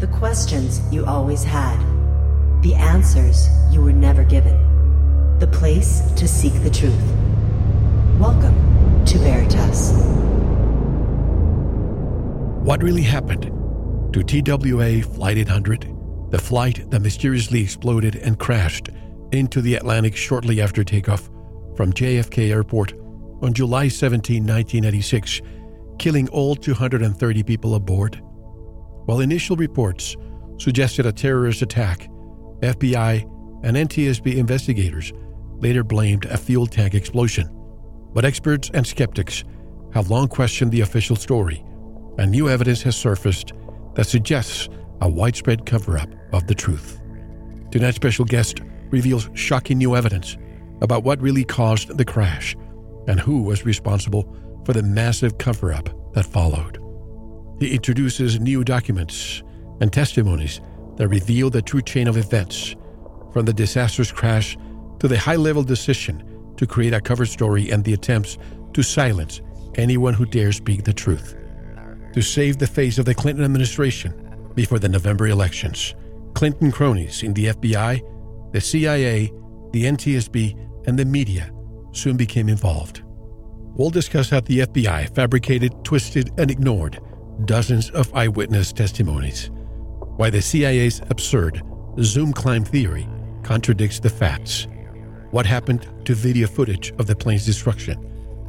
The questions you always had. The answers you were never given. The place to seek the truth. Welcome to Veritas. What really happened to TWA Flight 800, the flight that mysteriously exploded and crashed into the Atlantic shortly after takeoff from JFK Airport on July 17, 1986, killing all 230 people aboard? While initial reports suggested a terrorist attack, FBI and NTSB investigators later blamed a fuel tank explosion. But experts and skeptics have long questioned the official story, and new evidence has surfaced that suggests a widespread cover up of the truth. Tonight's special guest reveals shocking new evidence about what really caused the crash and who was responsible for the massive cover up that followed. He introduces new documents and testimonies that reveal the true chain of events, from the disastrous crash to the high level decision to create a cover story and the attempts to silence anyone who dares speak the truth. To save the face of the Clinton administration before the November elections, Clinton cronies in the FBI, the CIA, the NTSB, and the media soon became involved. We'll discuss how the FBI fabricated, twisted, and ignored dozens of eyewitness testimonies. Why the CIA's absurd Zoom climb theory contradicts the facts. What happened to video footage of the plane's destruction?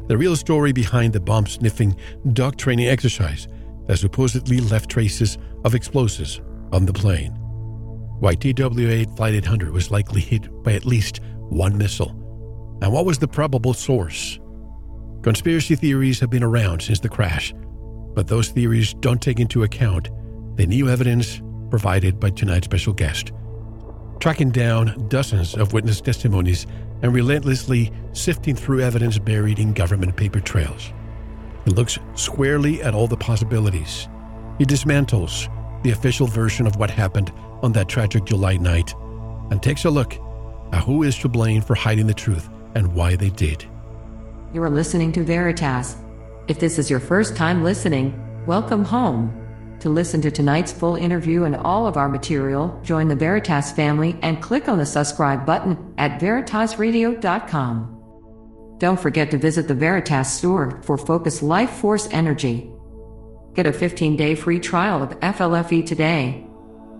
The real story behind the bomb sniffing dog training exercise that supposedly left traces of explosives on the plane. Why TWA Flight 800 was likely hit by at least one missile. And what was the probable source? Conspiracy theories have been around since the crash, but those theories don't take into account the new evidence provided by tonight's special guest. Tracking down dozens of witness testimonies and relentlessly sifting through evidence buried in government paper trails. He looks squarely at all the possibilities. He dismantles the official version of what happened on that tragic July night and takes a look at who is to blame for hiding the truth and why they did. You are listening to Veritas. If this is your first time listening, welcome home. To listen to tonight's full interview and all of our material, join the Veritas family and click on the subscribe button at veritasradio.com. Don't forget to visit the Veritas store for Focus Life Force Energy. Get a 15 day free trial of FLFE today.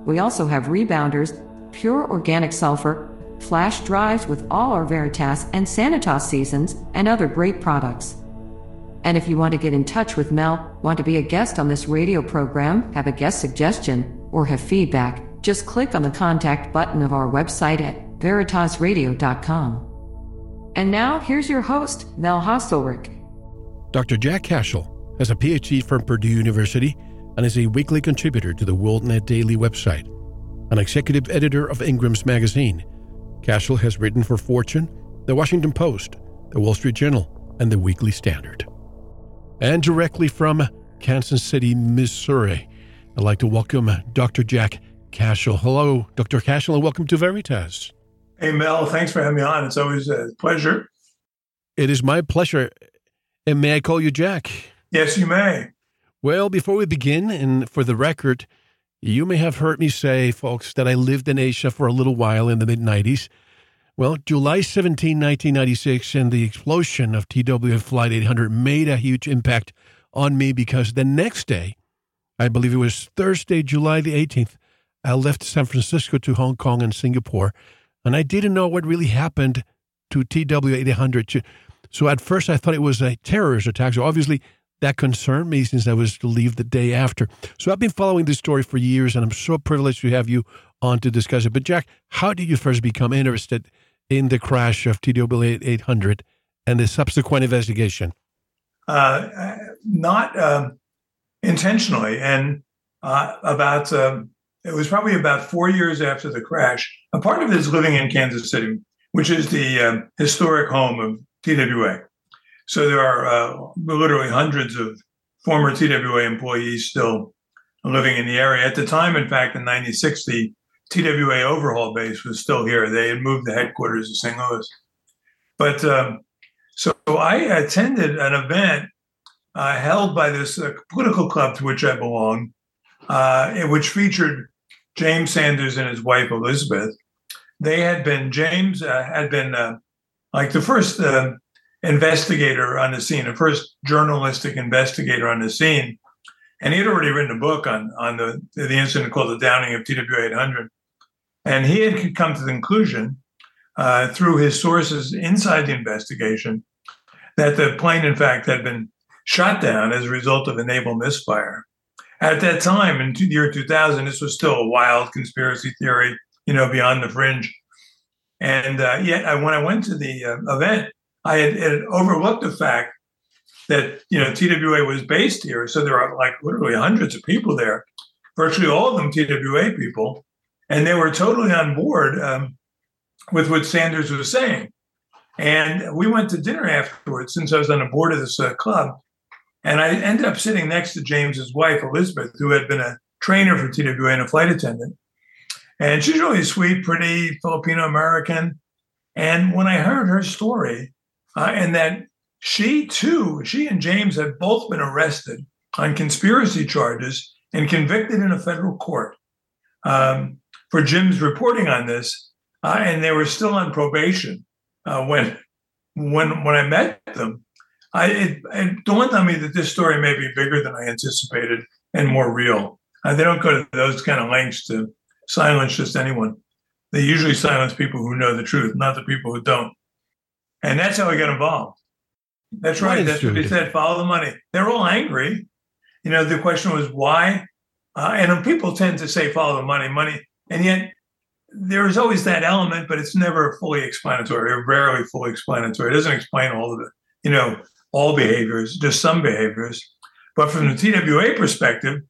We also have rebounders, pure organic sulfur, flash drives with all our Veritas and Sanitas seasons, and other great products. And if you want to get in touch with Mel, want to be a guest on this radio program, have a guest suggestion, or have feedback, just click on the contact button of our website at veritasradio.com. And now, here's your host, Mel Hostelrick. Dr. Jack Cashill has a PhD from Purdue University and is a weekly contributor to the WorldNet Daily website, an executive editor of Ingram's magazine. Cashill has written for Fortune, The Washington Post, The Wall Street Journal, and The Weekly Standard and directly from Kansas City, Missouri. I'd like to welcome Dr. Jack Cashill. Hello, Dr. Cashill, and welcome to Veritas. Hey, Mel, thanks for having me on. It's always a pleasure. It is my pleasure. And may I call you Jack? Yes, you may. Well, before we begin, and for the record, you may have heard me say, folks, that I lived in Asia for a little while in the mid 90s. Well, July 17, 1996, and the explosion of TWA Flight 800 made a huge impact on me because the next day, I believe it was Thursday, July the 18th, I left San Francisco to Hong Kong and Singapore, and I didn't know what really happened to TWA 800. So at first, I thought it was a terrorist attack. So obviously, that concerned me since I was to leave the day after. So I've been following this story for years, and I'm so privileged to have you on to discuss it. But Jack, how did you first become interested in the crash of TWA 800 and the subsequent investigation? Uh, not uh, intentionally. And uh, about, um, it was probably about four years after the crash. A part of it is living in Kansas City, which is the um, historic home of TWA. So there are uh, literally hundreds of former TWA employees still living in the area. At the time, in fact, in 96, the TWA overhaul base was still here. They had moved the headquarters to St. Louis. But um, so I attended an event uh, held by this uh, political club to which I belong uh, which featured James Sanders and his wife Elizabeth. They had been James uh, had been uh, like the first uh, investigator on the scene, the first journalistic investigator on the scene, and he had already written a book on on the the incident called the downing of TWA 800, and he had come to the conclusion uh, through his sources inside the investigation that the plane, in fact, had been shot down as a result of a naval misfire. At that time, in the year 2000, this was still a wild conspiracy theory, you know, beyond the fringe. And uh, yet, I, when I went to the uh, event, I had, had, overlooked the fact that you know TWA was based here, so there are like literally hundreds of people there, virtually all of them TWA people, and they were totally on board um, with what Sanders was saying. And we went to dinner afterwards, since I was on the board of this uh, club, and I ended up sitting next to James's wife Elizabeth, who had been a trainer for TWA and a flight attendant. And she's really sweet, pretty Filipino American. And when I heard her story, uh, and that she too, she and James had both been arrested on conspiracy charges and convicted in a federal court um, for Jim's reporting on this, uh, and they were still on probation uh, when when when I met them. I it, it, dawned on me that this story may be bigger than I anticipated and more real. Uh, they don't go to those kind of lengths to silence just anyone. They usually silence people who know the truth, not the people who don't. And that's how I got involved. That's right. That's what they said. Follow the money. They're all angry. You know, the question was why. Uh, and people tend to say follow the money, money, and yet there is always that element, but it's never fully explanatory, or rarely fully explanatory. It doesn't explain all of it. You know, all behaviors, just some behaviors. But from the TWA perspective,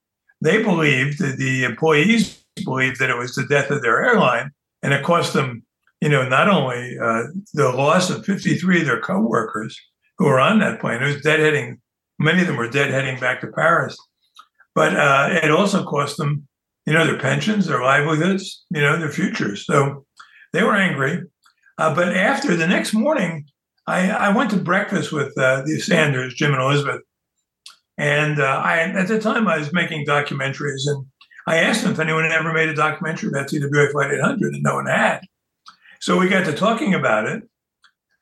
they believed that the employees believed that it was the death of their airline, and it cost them, you know, not only uh, the loss of 53 of their coworkers who were on that plane. It was deadheading. Many of them were deadheading back to Paris, but uh, it also cost them, you know, their pensions, their livelihoods, you know, their futures. So they were angry. Uh, but after the next morning, I, I went to breakfast with uh, the Sanders, Jim and Elizabeth, and uh, I at the time I was making documentaries, and I asked them if anyone had ever made a documentary about TWA Flight 800, and no one had. So we got to talking about it.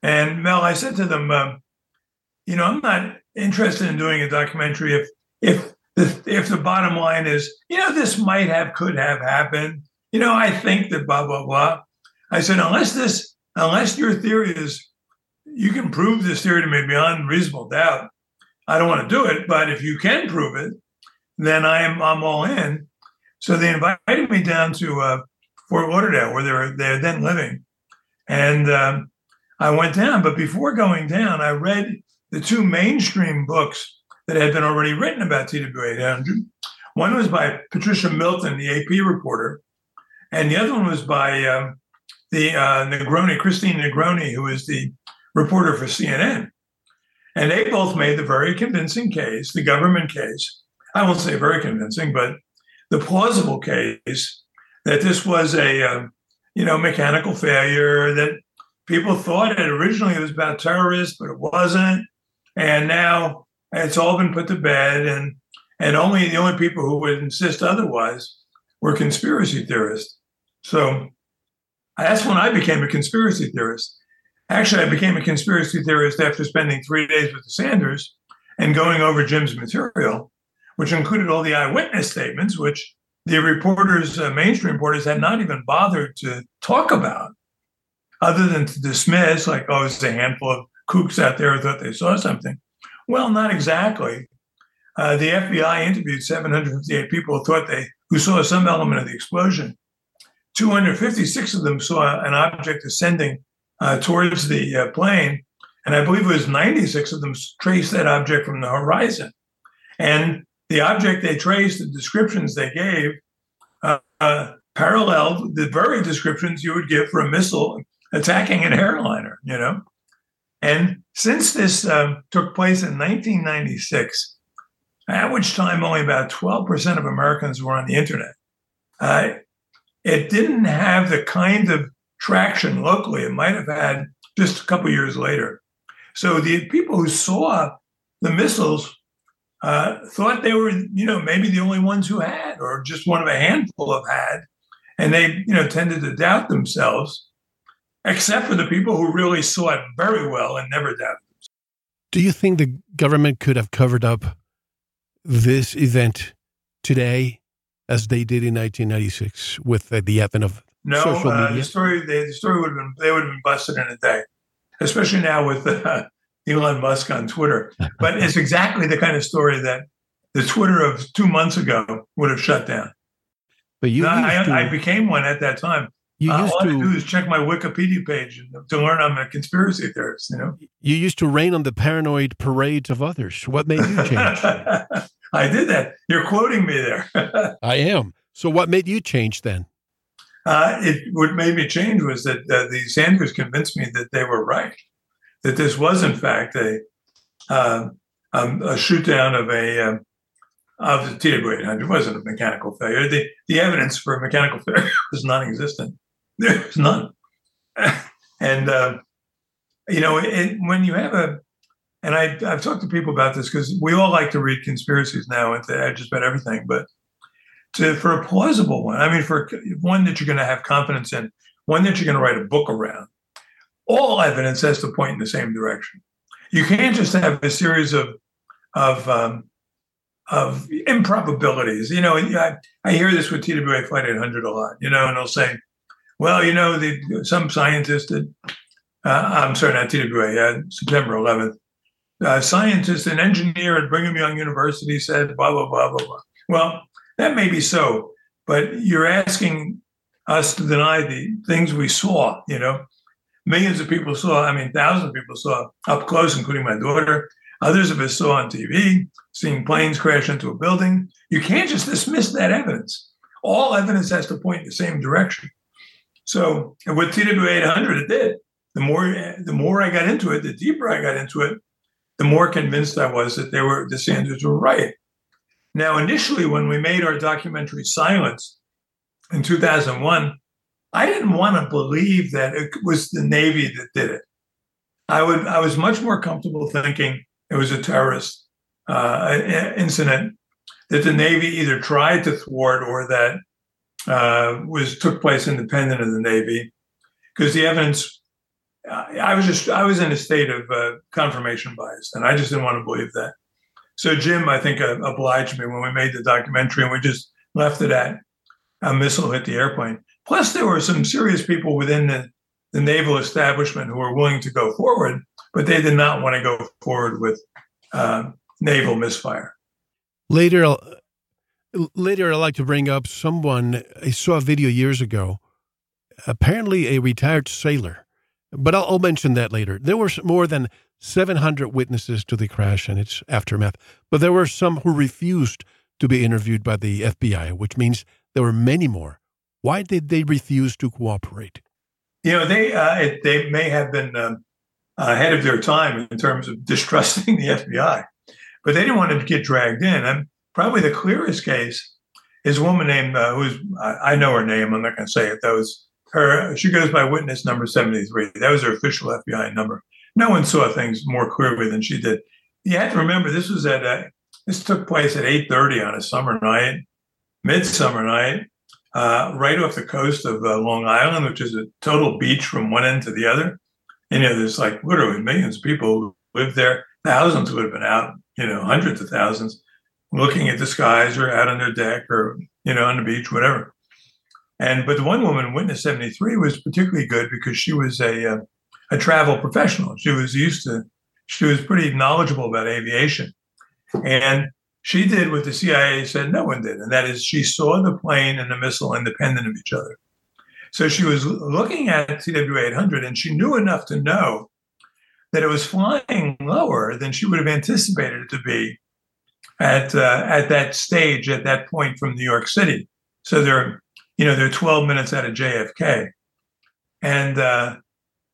And Mel, I said to them, um, you know, I'm not interested in doing a documentary if if if the bottom line is, you know, this might have could have happened. You know, I think that blah blah blah. I said, unless this, unless your theory is, you can prove this theory to me beyond reasonable doubt. I don't want to do it, but if you can prove it, then I am I'm all in. So they invited me down to uh, Fort Lauderdale, where they were they're then living, and um, I went down. But before going down, I read the two mainstream books that had been already written about TW 800. One was by Patricia Milton, the AP reporter, and the other one was by um, the uh, Negroni, Christine Negroni, who is the reporter for CNN. And they both made the very convincing case, the government case. I won't say very convincing, but the plausible case that this was a uh, you know mechanical failure that people thought it originally it was about terrorists, but it wasn't, and now it's all been put to bed, and and only the only people who would insist otherwise were conspiracy theorists. So that's when I became a conspiracy theorist. Actually, I became a conspiracy theorist after spending three days with the Sanders and going over Jim's material which included all the eyewitness statements, which the reporters, uh, mainstream reporters, had not even bothered to talk about, other than to dismiss, like, oh, it's a handful of kooks out there who thought they saw something. Well, not exactly. Uh, the FBI interviewed 758 people who thought they who saw some element of the explosion. 256 of them saw an object ascending uh, towards the uh, plane, and I believe it was 96 of them traced that object from the horizon. And the object they traced, the descriptions they gave, uh, uh, paralleled the very descriptions you would give for a missile attacking an airliner, you know? And since this um, took place in 1996, at which time only about 12% of Americans were on the internet, uh, it didn't have the kind of traction locally it might have had just a couple years later. So the people who saw the missiles uh, thought they were, you know, maybe the only ones who had, or just one of a handful of had, and they, you know, tended to doubt themselves, except for the people who really saw it very well and never doubted. Do you think the government could have covered up this event today as they did in 1996 with uh, the advent of no, social uh, media? the story they, the story would have been they would have been busted in a day, especially now with uh, Elon Musk on Twitter. But it's exactly the kind of story that the Twitter of two months ago would have shut down. But you, No, used to, I, I became one at that time. You Uh, used all I do to is check my Wikipedia page to learn I'm a conspiracy theorist. You know, you used to rain on the paranoid parades of others. What made you change? I did that. You're quoting me there. I am. So what made you change then? uh, it what made me change was that uh, the Sanders convinced me that they were right, that this was in fact a um, um, a shoot down of a um, of the TW 800. It wasn't a mechanical failure. The the evidence for a mechanical failure was non-existent. There was none. and uh, you know, it, when you have a and I, I've talked to people about this because we all like to read conspiracies now and to just about everything, but to for a plausible one, I mean, for one that you're going to have confidence in, one that you're going to write a book around, all evidence has to point in the same direction. You can't just have a series of of um, of improbabilities. You know, I, I hear this with TWA Flight 800 a lot. You know, and they'll say, "Well, you know, the, some scientist did." Uh, I'm sorry, not TWA. Uh, September 11th uh, scientist and engineer at Brigham Young University said blah blah blah blah blah. Well, that may be so, but you're asking us to deny the things we saw. You know, millions of people saw. I mean, thousands of people saw up close, including my daughter. Others of us saw on TV, seeing planes crash into a building. You can't just dismiss that evidence. All evidence has to point in the same direction. So, and with TW 800, it did. The more, the more I got into it, the deeper I got into it, the more convinced I was that they were the Sanders were right. Now, initially, when we made our documentary Silence in 2001, I didn't want to believe that it was the Navy that did it. I would I was much more comfortable thinking it was a terrorist uh, incident that the Navy either tried to thwart or that uh, was took place independent of the Navy, because the evidence I was just I was in a state of uh, confirmation bias, and I just didn't want to believe that. So Jim, I think, uh, obliged me when we made the documentary, and we just left it at a missile hit the airplane. Plus, there were some serious people within the, the naval establishment who were willing to go forward, but they did not want to go forward with uh, naval misfire. Later, later, I'd like to bring up someone I saw a video years ago. Apparently, a retired sailor but I'll, I'll, mention that later. There were more than 700 witnesses to the crash and its aftermath, but there were some who refused to be interviewed by the FBI, which means there were many more. Why did they refuse to cooperate? You know, they uh, it, they may have been um, ahead of their time in terms of distrusting the FBI, but they didn't want to get dragged in. And probably the clearest case is a woman named uh, who's I, I know her name. I'm not going to say it. That was her she goes by witness number 73 that was her official fbi number no one saw things more clearly than she did you have to remember this was at uh, this took place at 8.30 on a summer night midsummer night uh, right off the coast of uh, long island which is a total beach from one end to the other and you know there's like literally millions of people who live there thousands would have been out you know hundreds of thousands looking at the skies or out on their deck or you know on the beach whatever and but the one woman, witness seventy three, was particularly good because she was a uh, a travel professional. She was used to, she was pretty knowledgeable about aviation, and she did what the CIA said no one did, and that is she saw the plane and the missile independent of each other. So she was looking at TW 800, and she knew enough to know that it was flying lower than she would have anticipated it to be at uh, at that stage at that point from New York City. So they're you know, they're 12 minutes out of JFK. And uh,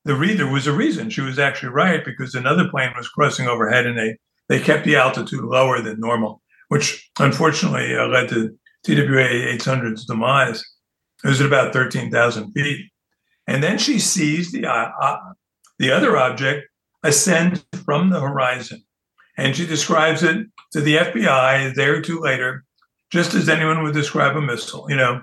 the reader was a reason. She was actually right because another plane was crossing overhead and they, they kept the altitude lower than normal, which unfortunately uh, led to TWA 800's demise. It was at about 13,000 feet. And then she sees the, uh, uh, the other object ascend from the horizon. And she describes it to the FBI a day or two later, just as anyone would describe a missile, you know,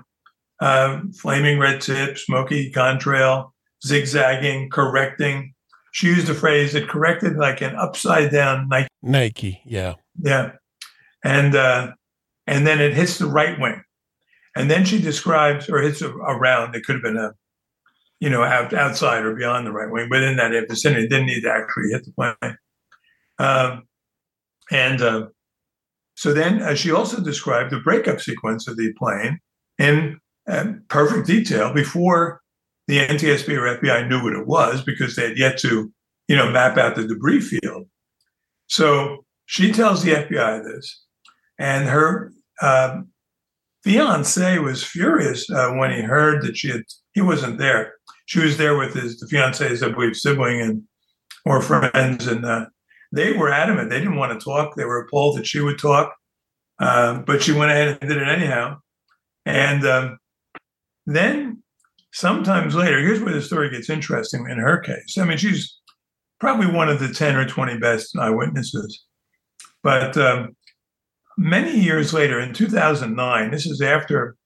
uh, flaming red tip, smoky contrail, zigzagging, correcting. She used a phrase that corrected like an upside down Nike. Nike, yeah. Yeah. And uh, and then it hits the right wing. And then she describes, or hits around, it could have been a, you know, out, outside or beyond the right wing, but in that vicinity, it didn't need to actually hit the plane. Um, and uh, so then uh, she also described the breakup sequence of the plane in uh, perfect detail before the NTSB or FBI knew what it was because they had yet to, you know, map out the debris field. So she tells the FBI this, and her um, fiance was furious uh, when he heard that she had he wasn't there. She was there with his the fiance's, I believe, sibling and or friends, and uh, they were adamant. They didn't want to talk. They were appalled that she would talk, uh, but she went ahead and did it anyhow. And um, then, sometimes later, here's where the story gets interesting. In her case, I mean, she's probably one of the ten or twenty best eyewitnesses, but um, many years later, in 2009, this is after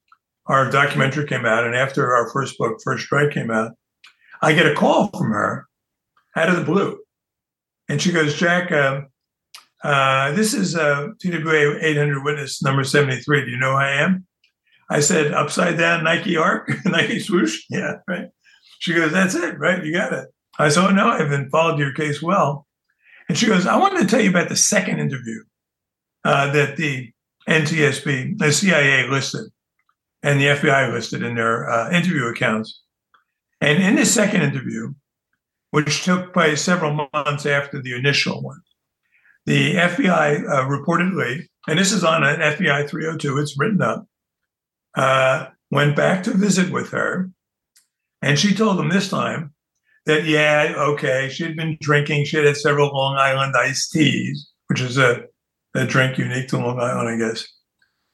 our documentary came out and after our first book, First Strike, came out, I get a call from her out of the blue. And she goes, Jack, uh, uh, this is uh, TWA 800 witness number 73. Do you know who I am? I said, upside down Nike arc, Nike swoosh. Yeah, right. She goes, that's it, right? You got it. I said, oh, no, I've been followed your case well. And she goes, I wanted to tell you about the second interview uh, that the NTSB, the CIA listed, and the FBI listed in their uh, interview accounts. And in this second interview, which took place several months after the initial one, the FBI uh, reportedly, and this is on an FBI 302, it's written up, uh, went back to visit with her. And she told them this time that, yeah, okay, she had been drinking. She had had several Long Island iced teas, which is a a drink unique to Long Island, I guess.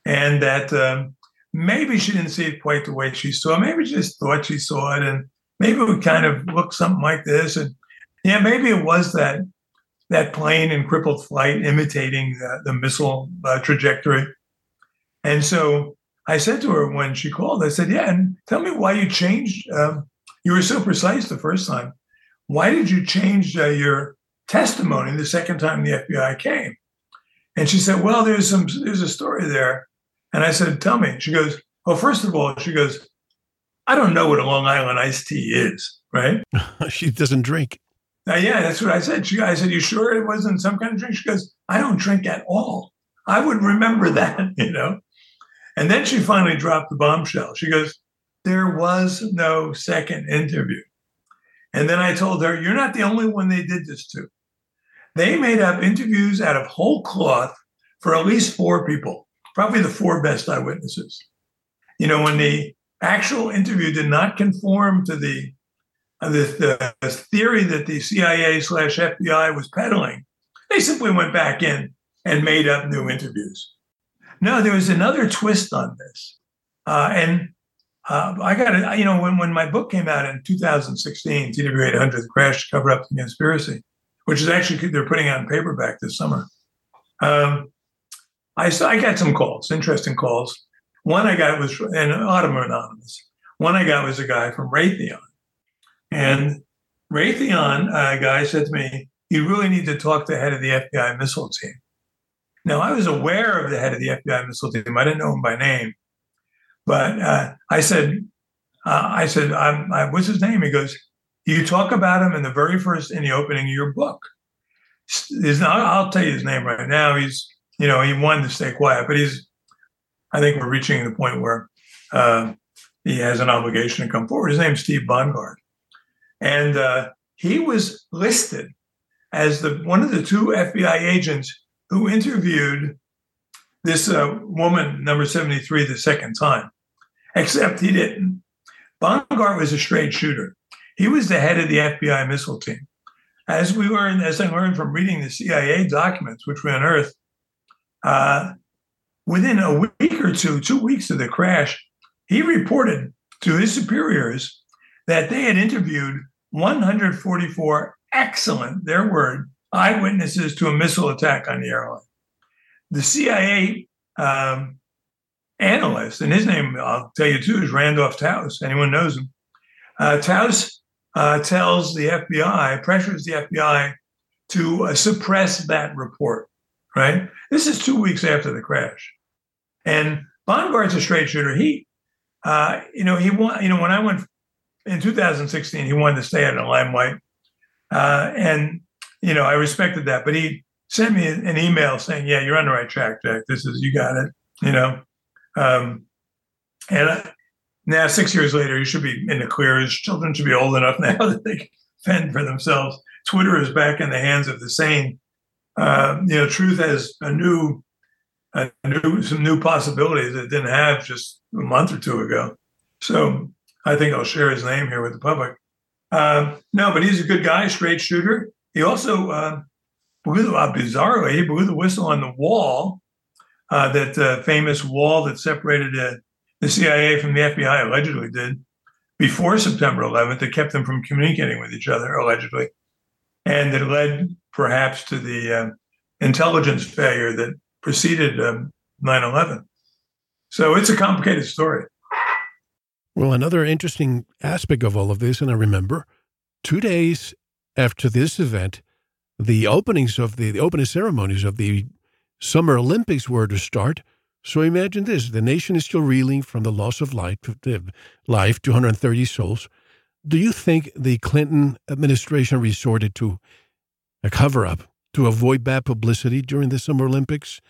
And that um, maybe she didn't see it quite the way she saw. Maybe she just thought she saw it, and maybe would kind of look something like this. And yeah, maybe it was that that plane in crippled flight imitating the, the missile uh, trajectory. And so I said to her when she called, I said, "Yeah, and tell me why you changed. Um, you were so precise the first time. Why did you change uh, your testimony the second time the FBI came?" And she said, Well, there's some there's a story there. And I said, Tell me. She goes, Well, first of all, she goes, I don't know what a Long Island iced tea is, right? she doesn't drink. Yeah, that's what I said. She, I said, You sure it wasn't some kind of drink? She goes, I don't drink at all. I would remember that, you know? And then she finally dropped the bombshell. She goes, There was no second interview. And then I told her, You're not the only one they did this to. They made up interviews out of whole cloth for at least four people, probably the four best eyewitnesses. You know, when the actual interview did not conform to the uh, the, the theory that the CIA slash FBI was peddling, they simply went back in and made up new interviews. No, there was another twist on this, uh, and uh, I got it. You know, when when my book came out in 2016, TW 800, the crash cover up the conspiracy which is actually they're putting out in paperback this summer. Um, I I got some calls, interesting calls. One I got was a them are anonymous. One I got was a guy from Raytheon, and Raytheon uh, guy said to me, "You really need to talk to the head of the FBI missile team." Now I was aware of the head of the FBI missile team. I didn't know him by name, but uh, I said, uh, "I said, I'm, I, what's his name?" He goes, you talk about him in the very first in the opening of your book. His, I'll tell you his name right now. He's you know he wanted to stay quiet, but he's. I think we're reaching the point where uh, he has an obligation to come forward. His name's Steve Bongardt, and uh, he was listed as the one of the two FBI agents who interviewed this uh, woman, number seventy three, the second time. Except he didn't. Bongardt was a straight shooter. He was the head of the FBI missile team. As we learned, as I learned from reading the CIA documents, which we unearthed, uh, within a week or two, two weeks of the crash, he reported to his superiors that they had interviewed 144 excellent, their word, eyewitnesses to a missile attack on the airline. The CIA um, analyst, and his name, I'll tell you too, is Randolph Tauss. Anyone knows him? Uh, Tauss uh, tells the FBI, pressures the FBI to uh, suppress that report, right? This is two weeks after the crash. And Bongardt's a straight shooter. He, uh, you know, he won, you know, when I went in 2016, he wanted to stay out of the limelight. Uh, and, you know, I respected that, but he sent me an email saying, yeah, you're on the right track, Jack. This is, you got it, you know. Um, and I, now, six years later, you should be in the clear. His children should be old enough now that they can fend for themselves. Twitter is back in the hands of the sane. Uh, you know, truth has a new, a new, some new possibilities that didn't have just a month or two ago. So I think I'll share his name here with the public. Uh, no, but he's a good guy, straight shooter. He also uh, blew, uh, bizarrely, he blew the whistle on the wall, uh, that uh, famous wall that separated the CIA from the FBI allegedly did before September 11th that kept them from communicating with each other, allegedly, and that led perhaps to the uh, intelligence failure that preceded um, 9 11. So it's a complicated story. Well, another interesting aspect of all of this, and I remember two days after this event, the openings of the, the opening ceremonies of the Summer Olympics were to start. So imagine this: the nation is still reeling from the loss of life, life, 230 souls. Do you think the Clinton administration resorted to a cover-up to avoid bad publicity during the Summer Olympics?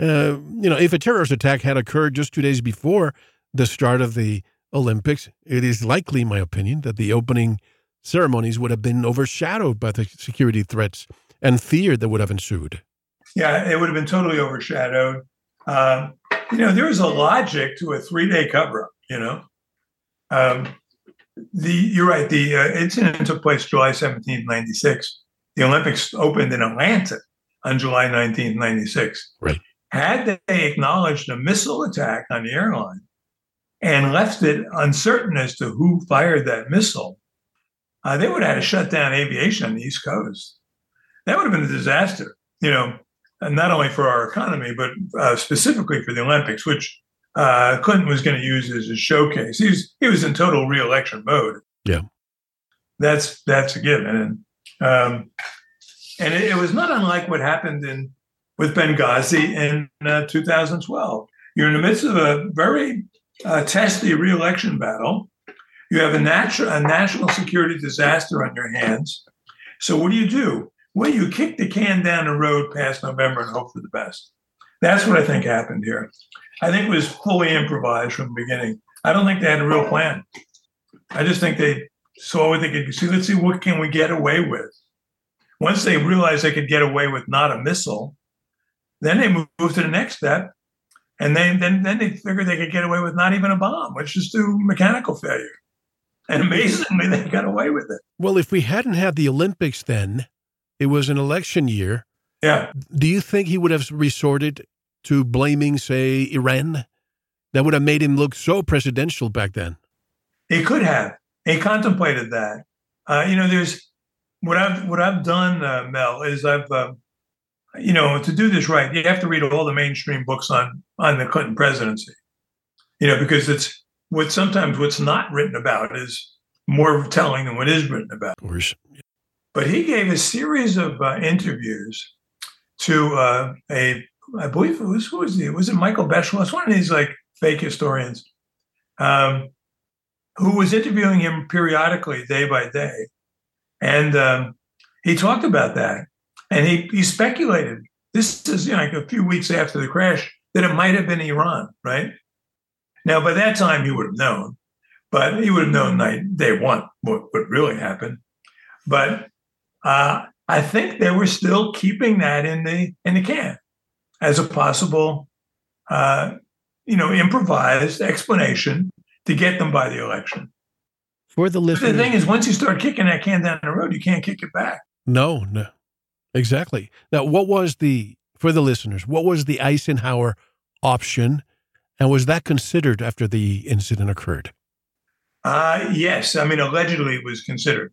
Uh, you know, if a terrorist attack had occurred just two days before the start of the Olympics, it is likely, in my opinion, that the opening ceremonies would have been overshadowed by the security threats and fear that would have ensued. Yeah, it would have been totally overshadowed. Um, you know, there is a logic to a three-day cover-up. You know, um, the you're right. The uh, incident took place July 17, 96. The Olympics opened in Atlanta on July 19, 96. Right. Had they acknowledged a missile attack on the airline and left it uncertain as to who fired that missile, uh, they would have had to shut down aviation on the East Coast. That would have been a disaster, you know, not only for our economy, but uh, specifically for the Olympics, which uh, Clinton was going to use as a showcase. He was, he was in total reelection mode. Yeah. That's, that's a given. And, um, and it, it, was not unlike what happened in with Benghazi in uh, 2012. You're in the midst of a very uh, testy reelection battle. You have a, a national security disaster on your hands. So what do you do? Well, you kick the can down the road past November and hope for the best. That's what I think happened here. I think it was fully improvised from the beginning. I don't think they had a real plan. I just think they what they could see. Let's see what can we get away with. Once they realized they could get away with not a missile, then they moved to the next step, and then then then they figured they could get away with not even a bomb, which is through mechanical failure. And amazingly, they got away with it. Well, if we hadn't had the Olympics then, it was an election year. Yeah. Do you think he would have resorted to blaming, say, Iran? That would have made him look so presidential back then. He could have. He contemplated that. Uh, you know, there's what I've what I've done, uh, Mel, is I've uh, you know to do this right, you have to read all the mainstream books on on the Clinton presidency. You know, because it's what sometimes what's not written about is more telling than what is written about. But he gave a series of uh, interviews to uh, a, I believe it was who was he? Was it Michael Beschloss? One of these like fake historians, um, who was interviewing him periodically, day by day, and um, he talked about that, and he he speculated. This is you know, like a few weeks after the crash that it might have been Iran, right? Now, by that time, he would have known, but he would have known night, day one what, what really happened. But uh, I think they were still keeping that in the in the can as a possible, uh, you know, improvised explanation to get them by the election. For the listeners, but the thing is, once you start kicking that can down the road, you can't kick it back. No, no, exactly. Now, what was the for the listeners? What was the Eisenhower option and was that considered after the incident occurred? Uh, yes. I mean, allegedly it was considered.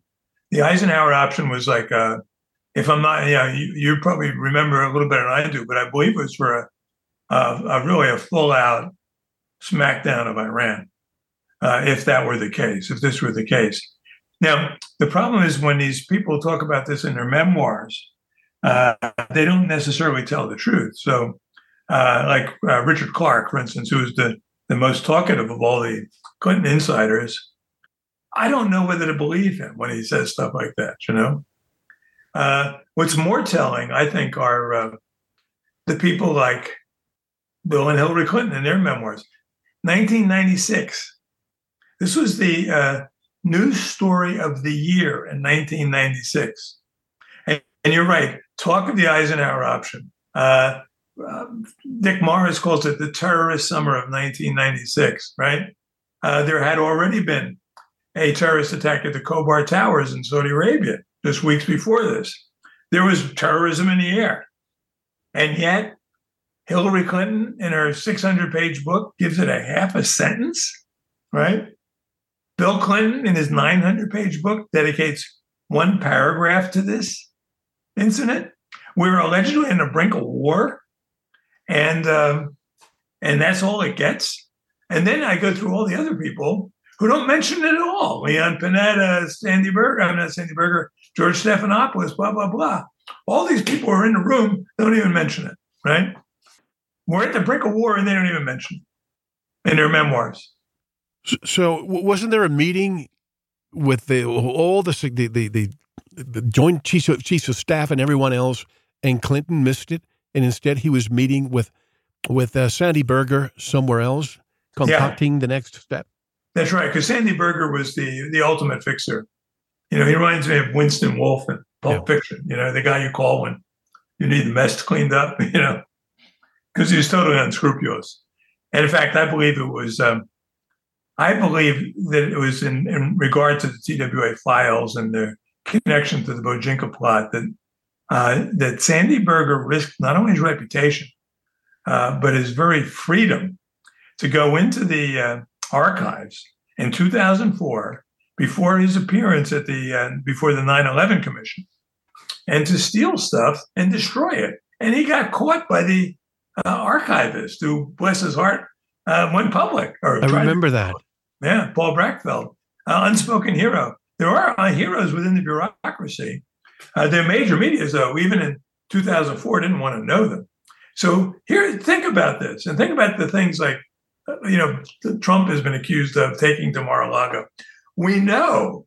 The Eisenhower option was like, uh, if I'm not, yeah, you, you probably remember a little better than I do, but I believe it was for a, a, a really a full out smackdown of Iran, uh, if that were the case, if this were the case. Now, the problem is when these people talk about this in their memoirs, uh, they don't necessarily tell the truth. So, uh, like uh, Richard Clarke, for instance, who was the, the most talkative of all the Clinton insiders, I don't know whether to believe him when he says stuff like that, you know? Uh, what's more telling, I think, are uh, the people like Bill and Hillary Clinton in their memoirs. 1996. This was the uh, news story of the year in 1996. And, and you're right, talk of the Eisenhower option. Uh, um, Dick Morris calls it the terrorist summer of 1996, right? Uh, there had already been a terrorist attack at the Khobar Towers in Saudi Arabia just weeks before this. There was terrorism in the air. And yet, Hillary Clinton, in her 600 page book, gives it a half a sentence, right? Bill Clinton, in his 900 page book, dedicates one paragraph to this incident. We were allegedly in the brink of war, and um, and that's all it gets. And then I go through all the other people who don't mention it at all. Leon Panetta, Sandy Berger, I'm not Sandy Berger, George Stephanopoulos, blah, blah, blah. All these people are in the room, don't even mention it, right? We're at the brink of war and they don't even mention it in their memoirs. So, so wasn't there a meeting with the all the the the, the, the joint chiefs of, chiefs of staff and everyone else, and Clinton missed it, and instead he was meeting with with uh, Sandy Berger somewhere else, concocting yeah. the next step. That's right, because Sandy Berger was the the ultimate fixer. You know, he reminds me of Winston Wolfe in Pulp yeah. Fiction. You know, the guy you call when you need the mess cleaned up. You know, because he was totally unscrupulous. And in fact, I believe it was. Um, I believe that it was in, in regard to the TWA files and their connection to the Bojinka plot that uh, that Sandy Berger risked not only his reputation, uh, but his very freedom to go into the uh, archives in 2004 before his appearance at the uh, before the 9/11 Commission, and to steal stuff and destroy it. And he got caught by the uh, archivist who, bless his heart, uh, went public. Or I remember that. Yeah, Paul Brachfeld, unspoken hero. There are uh, heroes within the bureaucracy. Uh, major media, though, even in 2004, didn't want to know them. So here, think about this, and think about the things like, uh, you know, Trump has been accused of taking to Mar-a-Lago. We know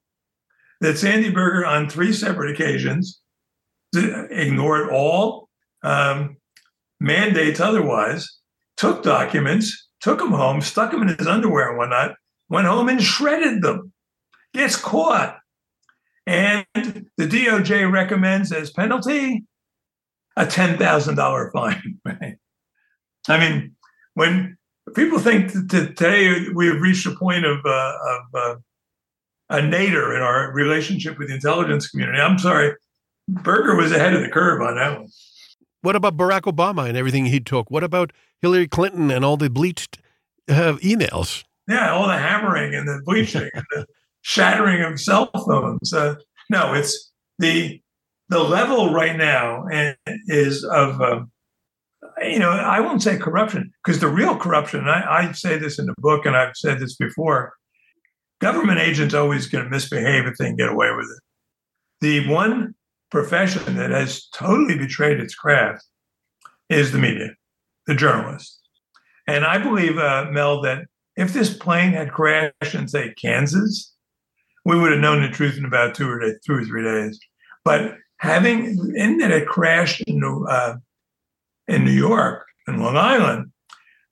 that Sandy Berger, on three separate occasions, ignored all um, mandates otherwise, took documents, took them home, stuck them in his underwear and whatnot, went home and shredded them, gets caught. And the DOJ recommends as penalty a $10,000 fine. Right? I mean, when people think that today we have reached a point of, uh, of uh, a nadir in our relationship with the intelligence community, I'm sorry, Berger was ahead of the curve on that one. What about Barack Obama and everything he took? What about Hillary Clinton and all the bleached uh, emails? Yeah, all the hammering and the bleaching and the shattering of cell phones. Uh, no, it's the the level right now is of um, you know I won't say corruption because the real corruption. I, I say this in the book and I've said this before. Government agents always going to misbehave if they can get away with it. The one profession that has totally betrayed its craft is the media, the journalists. And I believe, uh, Mel, that if this plane had crashed in, say, Kansas, we would have known the truth in about two or, two or three days. But having, in that it crashed in, uh, in New York, in Long Island,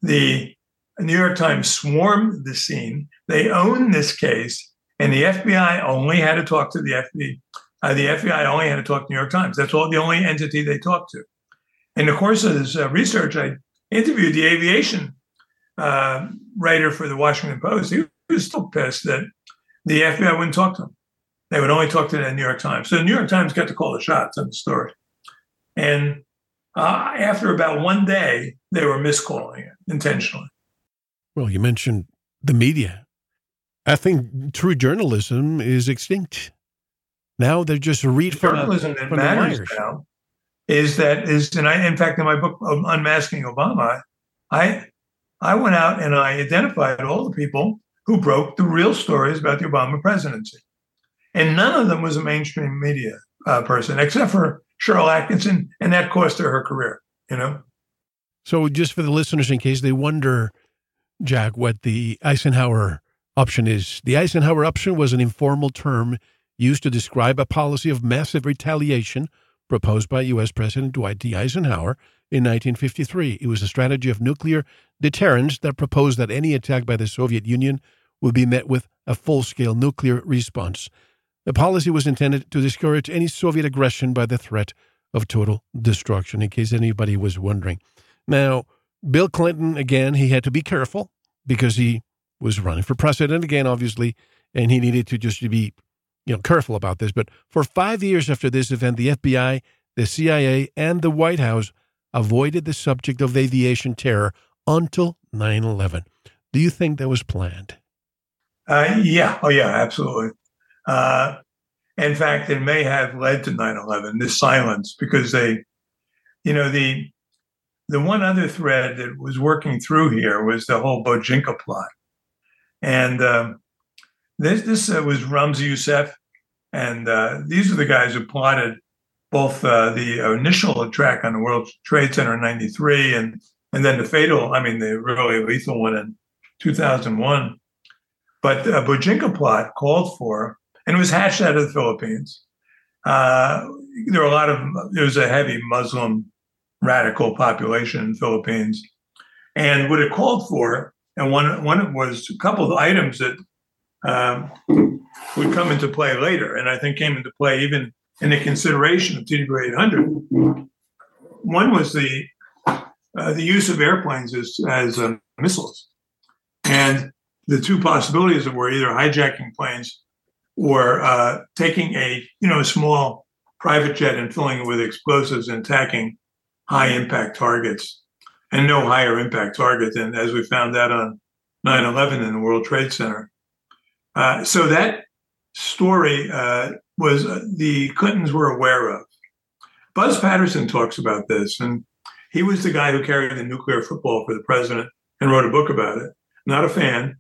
the New York Times swarmed the scene. They own this case, and the FBI only had to talk to the FBI. Uh, the FBI only had to talk to New York Times. That's all the only entity they talked to. In the course of this uh, research, I interviewed the aviation uh, writer for the Washington Post, he was still pissed that the FBI wouldn't talk to him. They would only talk to the New York Times. So the New York Times got to call the shots on the story. And uh, after about one day, they were miscalling it intentionally. Well, you mentioned the media. I think true journalism is extinct. Now they're just read from journalism that matters now is that is and I in fact in my book Unmasking Obama, I I went out and I identified all the people who broke the real stories about the Obama presidency, and none of them was a mainstream media uh, person except for Sharyl Attkisson, and that cost her her career. You know. So just for the listeners, in case they wonder, Jack, what the Eisenhower option is, the Eisenhower option was an informal term used to describe a policy of massive retaliation proposed by U.S. President Dwight D. Eisenhower in 1953. It was a strategy of nuclear deterrence that proposed that any attack by the Soviet Union would be met with a full scale nuclear response. The policy was intended to discourage any Soviet aggression by the threat of total destruction, in case anybody was wondering. Now, Bill Clinton, again, he had to be careful because he was running for president again, obviously, and he needed to just be you know, careful about this, but for five years after this event, the FBI, the CIA, and the White House avoided the subject of aviation terror until 9 11. Do you think that was planned? Uh, yeah. Oh, yeah, absolutely. Uh, in fact, it may have led to 9 11, this silence, because they, you know, the the one other thread that was working through here was the whole Bojinka plot. And um, this this uh, was Ramzi Youssef, and uh, these are the guys who plotted both uh, the initial attack on the World Trade Center in '93 and and then the fatal, I mean, the really lethal one in 2001. But the Bojinka plot called for, and it was hatched out of the Philippines. Uh, there were a lot of there was a heavy Muslim radical population in the Philippines, and what it called for, and one one was a couple of items that um, would come into play later, and I think came into play even in the consideration of TW 800. One was the uh, the use of airplanes as as um, missiles, and the two possibilities were either hijacking planes or uh, taking a you know a small private jet and filling it with explosives and attacking high impact targets, and no higher impact target than as we found out on 9/11 in the World Trade Center. Uh, so that story uh, was uh, the Clintons were aware of. Buzz Patterson talks about this, and he was the guy who carried the nuclear football for the president and wrote a book about it. Not a fan,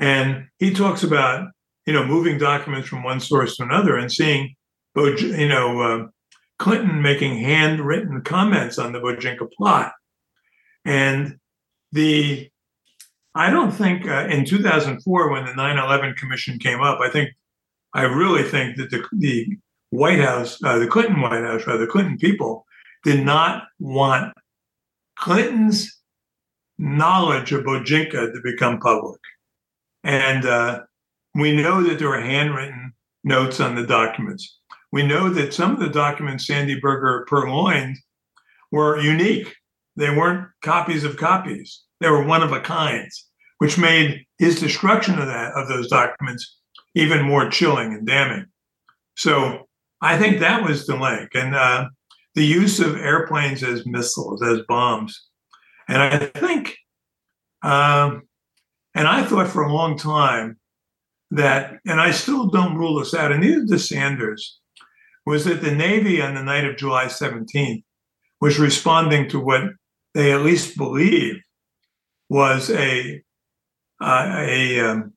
and he talks about you know moving documents from one source to another and seeing, you know, uh, Clinton making handwritten comments on the Bojinka plot, and the I don't think uh, in 2004, when the 9 11 Commission came up, I think, I really think that the, the White House, uh, the Clinton White House, rather, the Clinton people did not want Clinton's knowledge of Bojinka to become public. And uh, we know that there were handwritten notes on the documents. We know that some of the documents Sandy Berger purloined were unique. They weren't copies of copies. They were one of a kind, which made his destruction of that of those documents even more chilling and damning. So I think that was the link, and uh, the use of airplanes as missiles, as bombs, and I think, um, and I thought for a long time that, and I still don't rule this out, and neither does Sanders, was that the Navy on the night of July 17th was responding to what they at least believed was a uh, a um,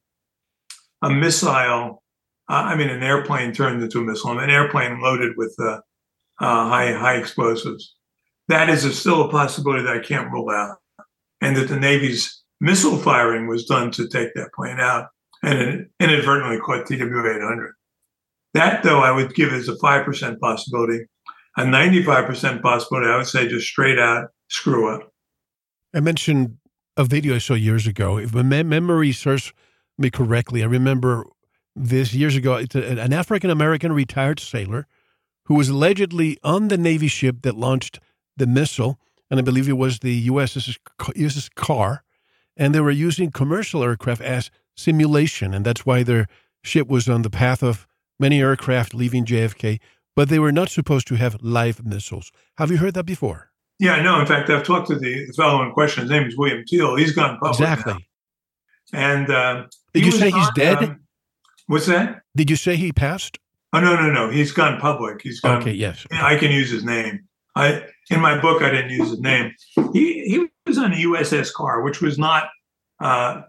a missile. Uh, I mean, an airplane turned into a missile. An airplane loaded with uh, uh, high high explosives. That is a, still a possibility that I can't rule out, and that the Navy's missile firing was done to take that plane out, and it inadvertently caught TW 800. That, though, I would give as a five percent possibility. A 95% possibility, I would say just straight out screw up. I mentioned a video I saw years ago. If my memory serves me correctly, I remember this years ago. It's a, an African American retired sailor who was allegedly on the Navy ship that launched the missile, and I believe it was the USS, USS Carr, and they were using commercial aircraft as simulation, and that's why their ship was on the path of many aircraft leaving JFK, but they were not supposed to have live missiles. Have you heard that before? Yeah, no. In fact, I've talked to the, the fellow in question. His name is William Teal. He's gone public. Exactly. Now. And uh, did you say he's dead? Um, what's that? Did you say he passed? Oh no, no, no. He's gone public. He's gone. Okay, yes. I can use his name. I in my book I didn't use his name. He he was on a USS Carr, which was not uh,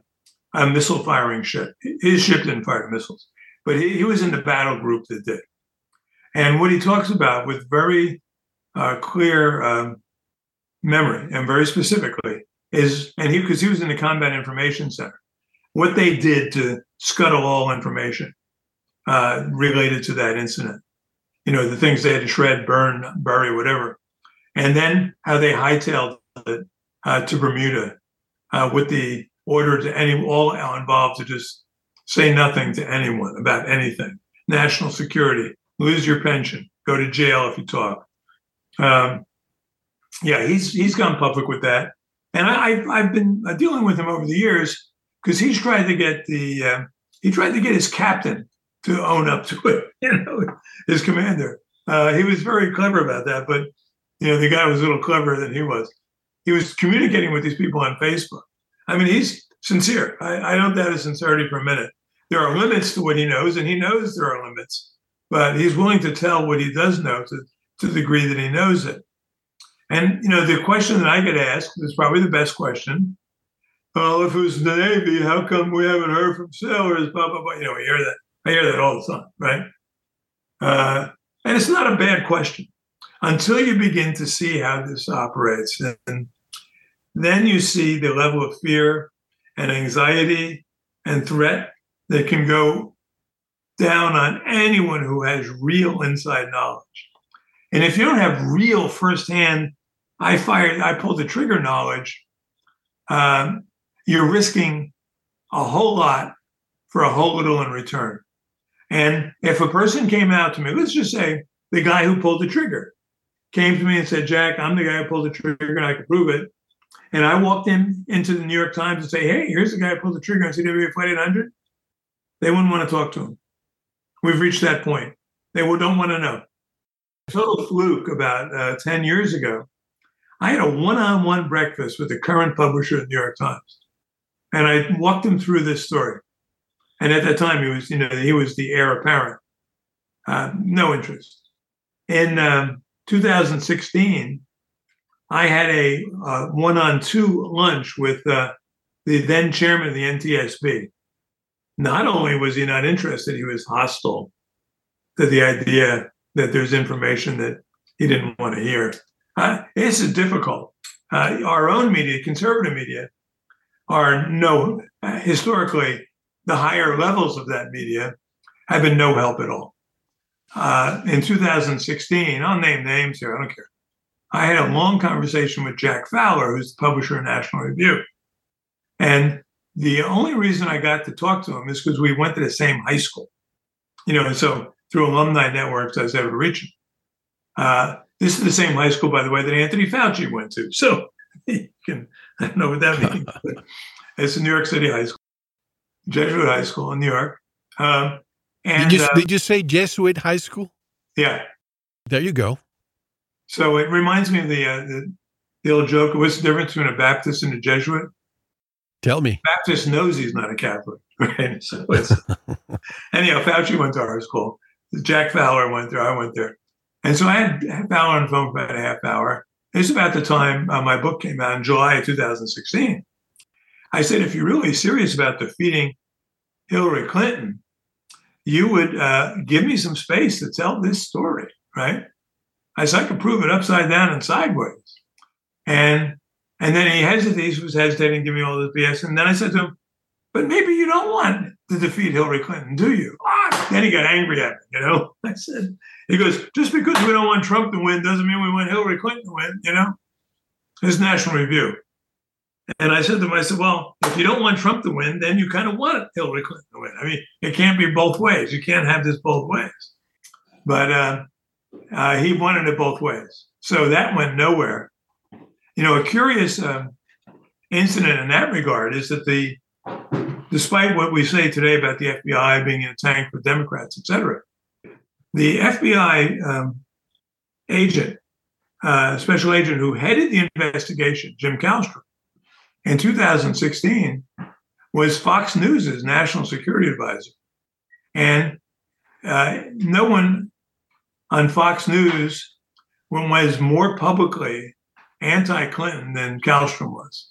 a missile firing ship. His ship didn't fire missiles, but he, he was in the battle group that did. And what he talks about with very uh, clear um, memory and very specifically is, and he because he was in the Combat Information Center, what they did to scuttle all information uh, related to that incident. You know, the things they had to shred, burn, bury, whatever. And then how they hightailed it uh, to Bermuda uh, with the order to any all involved to just say nothing to anyone about anything. National security, lose your pension, go to jail if you talk. Um, yeah, he's he's gone public with that, and I, I've been dealing with him over the years because he's trying to get the uh, he tried to get his captain to own up to it. You know, his commander. Uh, he was very clever about that, but you know, the guy was a little cleverer than he was. He was communicating with these people on Facebook. I mean, he's sincere. I, I don't doubt his sincerity for a minute. There are limits to what he knows, and he knows there are limits, but he's willing to tell what he does know to, to the degree that he knows it. And you know, the question that I get asked is probably the best question. Well, if it was the Navy, how come we haven't heard from sailors? Blah blah blah. You know, we hear that. I hear that all the time, right? Uh, and it's not a bad question until you begin to see how this operates. And then you see the level of fear and anxiety and threat that can go down on anyone who has real inside knowledge. And if you don't have real firsthand, I fired, I pulled the trigger knowledge, um, you're risking a whole lot for a whole little in return. And if a person came out to me, let's just say the guy who pulled the trigger came to me and said, Jack, I'm the guy who pulled the trigger and I can prove it. And I walked in into the New York Times and say, hey, here's the guy who pulled the trigger on TWA Flight 800. They wouldn't want to talk to him. We've reached that point. They don't want to know. Total fluke about uh, 10 years ago. I had a one on one breakfast with the current publisher of the New York Times. And I walked him through this story. And at that time, he was, you know, he was the heir apparent. Uh, no interest. In um, 2016, I had a uh, one-on-two lunch with uh, the then chairman of the NTSB. Not only was he not interested, he was hostile to the idea that there's information that he didn't want to hear. Uh, this is difficult. Uh, our own media, conservative media, are no historically the higher levels of that media have been no help at all. Uh, in 2016, I'll name names here, I don't care. I had a long conversation with Jack Fowler, who's the publisher of National Review. And the only reason I got to talk to him is because we went to the same high school. You know, and so through alumni networks, I was able to reach him. Uh, this is the same high school, by the way, that Anthony Fauci went to. So you can, I don't know what that means. it's a New York City high school. Jesuit High School in New York. Um, and, did, you, uh, did you say Jesuit High School? Yeah. There you go. So it reminds me of the, uh, the, the old joke. What's the difference between a Baptist and a Jesuit? Tell me. Baptist knows he's not a Catholic, right? So it's, anyhow, Fauci went to our school. Jack Fowler went there. I went there. And so I had Fowler on the phone for about a half hour. It's about the time uh, my book came out in July of 2016. I said, if you're really serious about defeating Hillary Clinton, you would uh, give me some space to tell this story, right? I said, I could prove it upside down and sideways. And and then he hesitates, was hesitating, give me all this BS. And then I said to him, but maybe you don't want to defeat Hillary Clinton, do you? Ah, then he got angry at me, you know? I said, he goes, just because we don't want Trump to win doesn't mean we want Hillary Clinton to win, you know? His National Review. And I said to him, I said, well, if you don't want Trump to win, then you kind of want Hillary Clinton to win. I mean, it can't be both ways. You can't have this both ways. But uh, uh, he wanted it both ways. So that went nowhere. You know, a curious uh, incident in that regard is that the, despite what we say today about the FBI being in a tank with Democrats, et cetera, the FBI um, agent, uh, special agent who headed the investigation, Jim Kallstrom, in 2016 was Fox News' national security advisor. And uh, no one on Fox News was more publicly anti Clinton than Kallstrom was.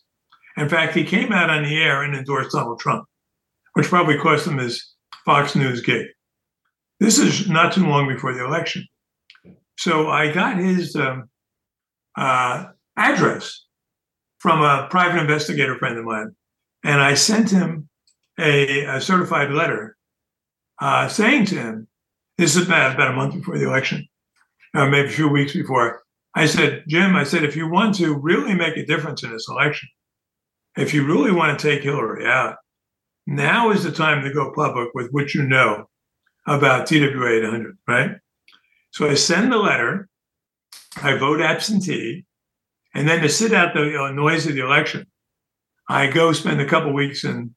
In fact, he came out on the air and endorsed Donald Trump, which probably cost him his Fox News gig. This is not too long before the election. So I got his um, uh, address from a private investigator friend of mine, and I sent him a, a certified letter uh, saying to him, this is about, about a month before the election, uh, maybe a few weeks before. I said, Jim, I said, if you want to really make a difference in this election, if you really want to take Hillary out, now is the time to go public with what you know about TWA 800, right? So I send the letter, I vote absentee, and then to sit out the uh, noise of the election, I go spend a couple weeks in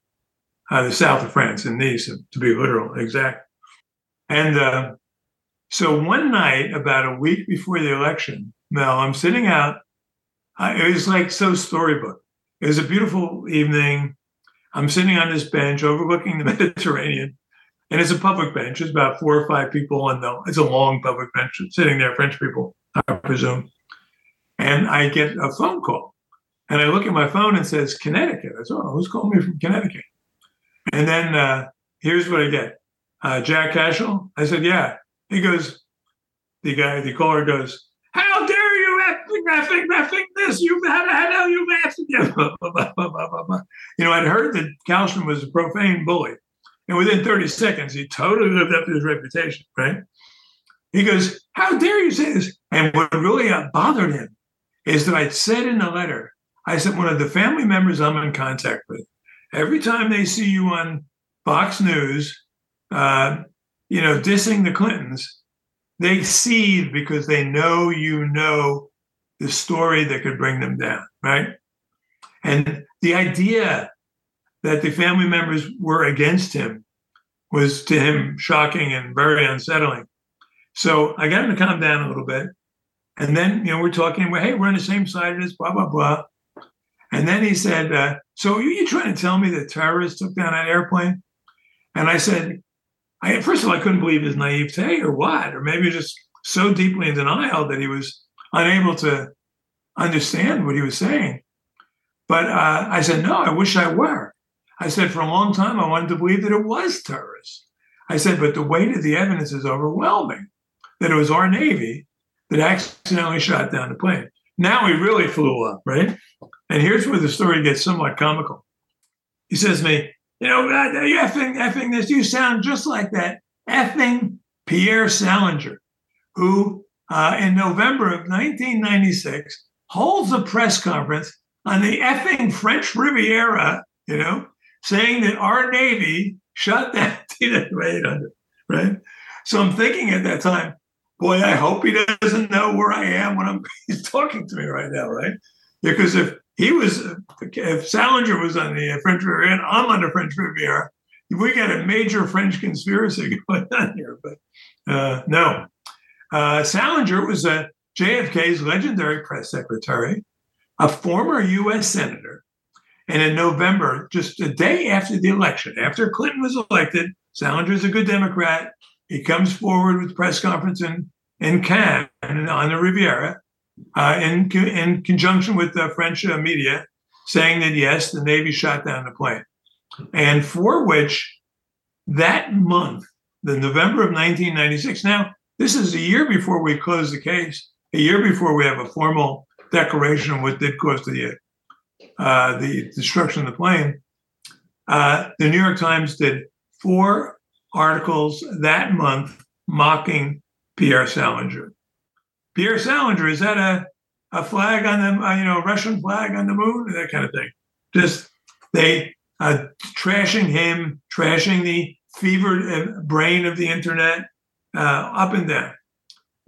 uh, the south of France, in Nice, to be literal, exact. And uh, so one night, about a week before the election, Mel, I'm sitting out. it was like so storybook. It was a beautiful evening. I'm sitting on this bench overlooking the Mediterranean, and it's a public bench. It's about four or five people, on and it's a long public bench sitting there, French people, I presume. And I get a phone call, and I look at my phone and says Connecticut. I said, "Oh, who's calling me from Connecticut?" And then uh, here's what I get: uh, Jack Cashill. I said, "Yeah." He goes, the guy, the caller goes, "How dare effing, effing this? You how the hell you effing?" you know, I'd heard that Kallstrom was a profane bully, and within 30 seconds, he totally lived up to his reputation. Right? He goes, "How dare you say this?" And what really bothered him is that I'd said in the letter, I said one of the family members I'm in contact with, every time they see you on Fox News, uh, you know, dissing the Clintons, they seethe because they know you know the story that could bring them down, right? And the idea that the family members were against him was to him shocking and very unsettling. So I got him to calm down a little bit. And then, you know, we're talking, well, hey, we're on the same side of this, blah, blah, blah. And then he said, uh, so are you trying to tell me that terrorists took down that airplane? And I said, I first of all, I couldn't believe his naivete or what, or maybe just so deeply in denial that he was unable to understand what he was saying. But uh, I said, no, I wish I were. I said, for a long time, I wanted to believe that it was terrorists. I said, but the weight of the evidence is overwhelming that it was our Navy that accidentally shot down the plane. Now he really flew up, right? And here's where the story gets somewhat comical. He says to me, you know, uh, you effing, effing this, you sound just like that effing Pierre Salinger, who uh, in November of 1996 holds a press conference on the effing French Riviera, you know, saying that our Navy shut down TW-800, right? So I'm thinking at that time, boy, I hope he doesn't know where I am when I'm he's talking to me right now, right? Because if he was if Salinger was on the French Riviera and I'm on the French Riviera, we got a major French conspiracy going on here. But uh, no, uh, Salinger was a JFK's legendary press secretary, a former U.S. senator, and in November, just a day after the election, after Clinton was elected, Salinger is a good Democrat. He comes forward with press conference in in Cannes on the Riviera uh, in, in conjunction with the French uh, media, saying that yes, the Navy shot down the plane. And for which that month, the November of 1996, now this is a year before we close the case, a year before we have a formal declaration of what did cause the, uh, the destruction of the plane. Uh, the New York Times did four articles that month mocking Pierre Salinger. Pierre Salinger, is that a, a flag on the, uh, you know, Russian flag on the moon? That kind of thing. Just they uh, trashing him, trashing the fevered uh, brain of the internet uh, up and down.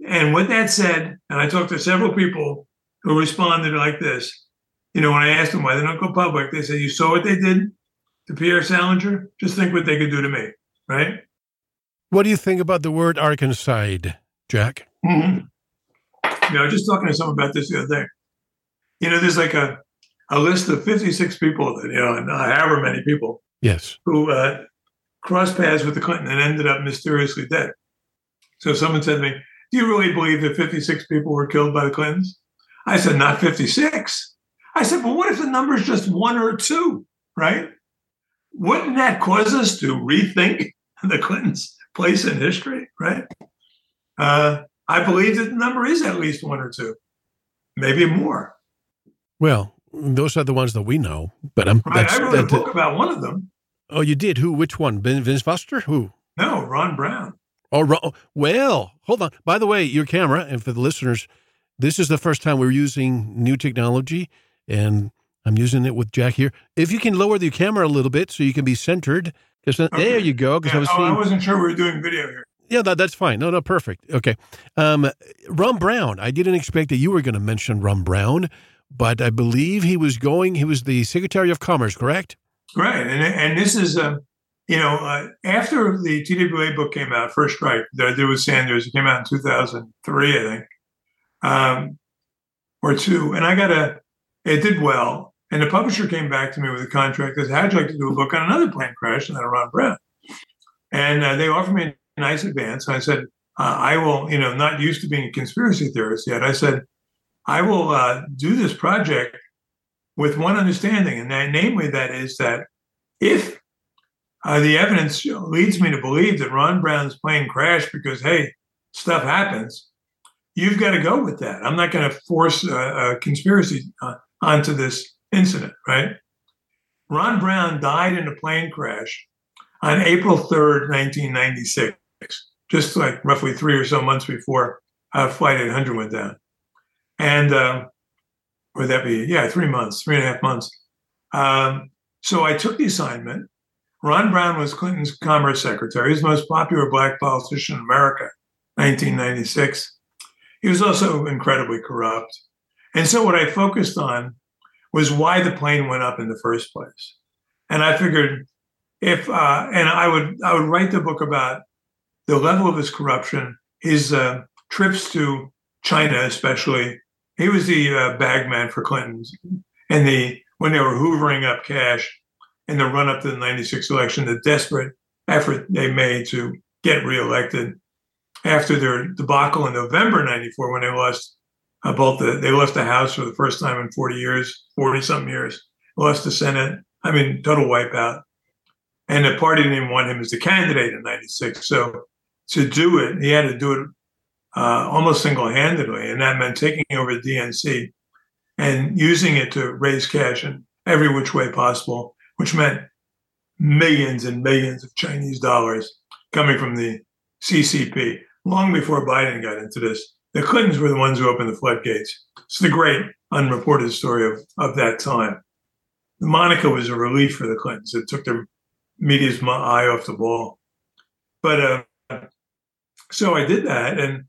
And with that said, and I talked to several people who responded like this. You know, when I asked them why they don't go public, they said, You saw what they did to Pierre Salinger? Just think what they could do to me, right? What do you think about the word arkancide, Jack? Mm-hmm. You know, just talking to someone about this the other day. You know, there's like a, a list of 56 people that, you know, and however many people. Yes. Who uh, crossed paths with the Clinton and ended up mysteriously dead. So someone said to me, Do you really believe that 56 people were killed by the Clintons? I said, Not 56. I said, Well, what if the number is just one or two, right? Wouldn't that cause us to rethink the Clintons' place in history, right? Uh, I believe that the number is at least one or two, maybe more. Well, those are the ones that we know. But I'm. Right. I wrote a book about one of them. Oh, you did? Who? Which one? Vince Foster? Who? No, Ron Brown. Oh, well, hold on. By the way, your camera, and for the listeners, this is the first time we're using new technology, and I'm using it with Jack here. If you can lower the camera a little bit so you can be centered, because okay. there you go. Because yeah. I was oh, seeing, I wasn't sure we were doing video here. Yeah, that, that's fine. No, no, perfect. Okay. Um, Ron Brown. I didn't expect that you were going to mention Ron Brown, but I believe he was going. He was the Secretary of Commerce, correct? Right, and and this is um, you know uh, after the TWA book came out, First Strike, that there was Sanders. It came out in two thousand three, I think, um, or two, and I got a. It did well, and the publisher came back to me with a contract that how'd you like to do a book on another plane crash and then Ron Brown, and uh, they offered me a nice advance. And I said, uh, I will, you know, not used to being a conspiracy theorist yet. I said, I will uh, do this project with one understanding, and that, namely, that is that if uh, the evidence leads me to believe that Ron Brown's plane crashed because, hey, stuff happens, you've got to go with that. I'm not going to force a, a conspiracy uh, onto this incident, right? Ron Brown died in a plane crash on April 3rd, 1996, just like roughly three or so months before uh, Flight 800 went down. And uh, would that be? Yeah, three months, three and a half months. Um, so I took the assignment. Ron Brown was Clinton's Commerce Secretary. He's the most popular black politician in America, 1996. He was also incredibly corrupt. And so what I focused on was why the plane went up in the first place. And I figured if uh, and I would I would write the book about the level of his corruption, his uh, trips to China, especially, he was the uh, bagman for Clinton's, and the when they were hoovering up cash in the run up to the '96 election, the desperate effort they made to get reelected after their debacle in November '94 when they lost uh, both the they lost the House for the first time in 40 years, 40 something years, lost the Senate. I mean, total wipeout. And the party didn't even want him as the candidate in '96. So to do it, he had to do it uh, almost single handedly. And that meant taking over the DNC and using it to raise cash in every which way possible, which meant millions and millions of Chinese dollars coming from the CCP. Long before Biden got into this, the Clintons were the ones who opened the floodgates. It's the great unreported story of, of that time. Monica was a relief for the Clintons. It took their media's eye off the ball. But uh, so I did that. And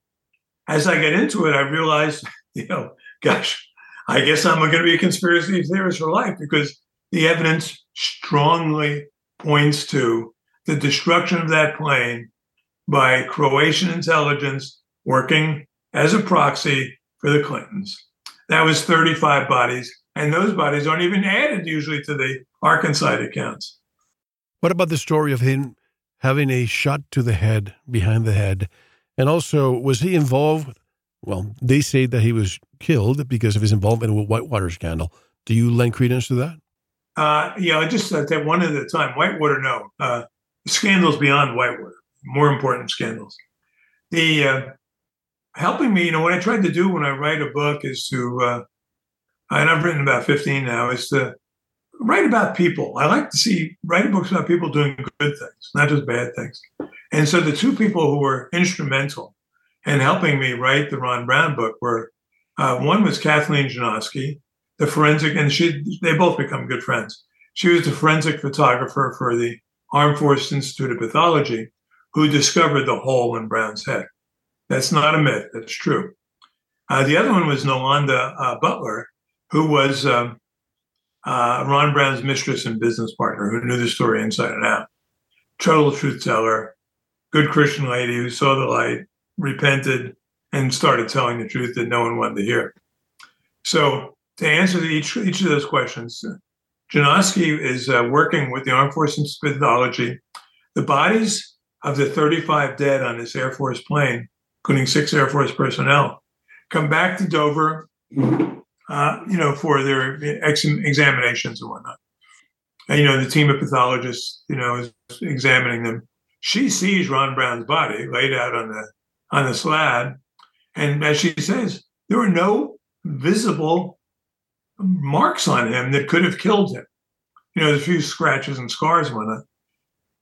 as I get into it, I realized, you know, gosh, I guess I'm going to be a conspiracy theorist for life because the evidence strongly points to the destruction of that plane by Croatian intelligence working as a proxy for the Clintons. That was 35 bodies, and those bodies aren't even added usually to the Arkansas accounts. What about the story of him having a shot to the head, behind the head, and also, was he involved? Well, they say that he was killed because of his involvement with Whitewater scandal. Do you lend credence to that? Uh, yeah, I just uh, that one at a time. Whitewater, no. Uh, scandals beyond Whitewater, more important scandals. The uh, helping me, you know, what I tried to do when I write a book is to, uh, and I've written about 15 now, is to write about people. I like to see writing books about people doing good things, not just bad things. And so the two people who were instrumental in helping me write the Ron Brown book were uh, one was Kathleen Janoski, the forensic, and she they both become good friends. She was the forensic photographer for the Armed Forces Institute of Pathology, who discovered the hole in Brown's head. That's not a myth; that's true. Uh, the other one was Nolanda uh, Butler, who was um, uh, Ron Brown's mistress and business partner, who knew the story inside and out. Total truth teller, good Christian lady who saw the light, repented, and started telling the truth that no one wanted to hear. So, to answer each each of those questions, Janoski is uh, working with the Armed Forces Pathology. The bodies of the 35 dead on this Air Force plane, including six Air Force personnel, come back to Dover, uh, you know, for their ex- examinations and whatnot. And, you know, the team of pathologists, you know, is examining them. She sees Ron Brown's body laid out on the on the slab, and as she says, there were no visible marks on him that could have killed him. You know, there's a few scratches and scars and whatnot.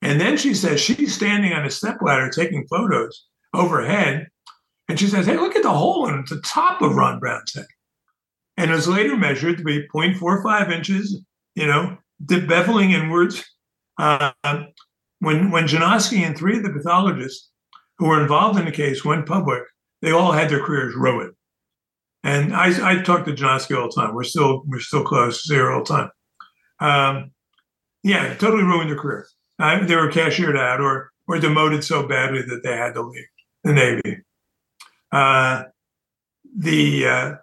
And then she says she's standing on a stepladder taking photos overhead. And she says, Hey, look at the hole in the top of Ron Brown's head. And it was later measured to be 0.45 inches, you know, beveling inwards. Uh, when when Janoski and three of the pathologists who were involved in the case went public, they all had their careers ruined. And I, I talk to Janoski all the time. We're still we're still close, her all the time. Um, yeah, totally ruined their career. Uh, they were cashiered out or or demoted so badly that they had to leave the Navy. Uh, the uh,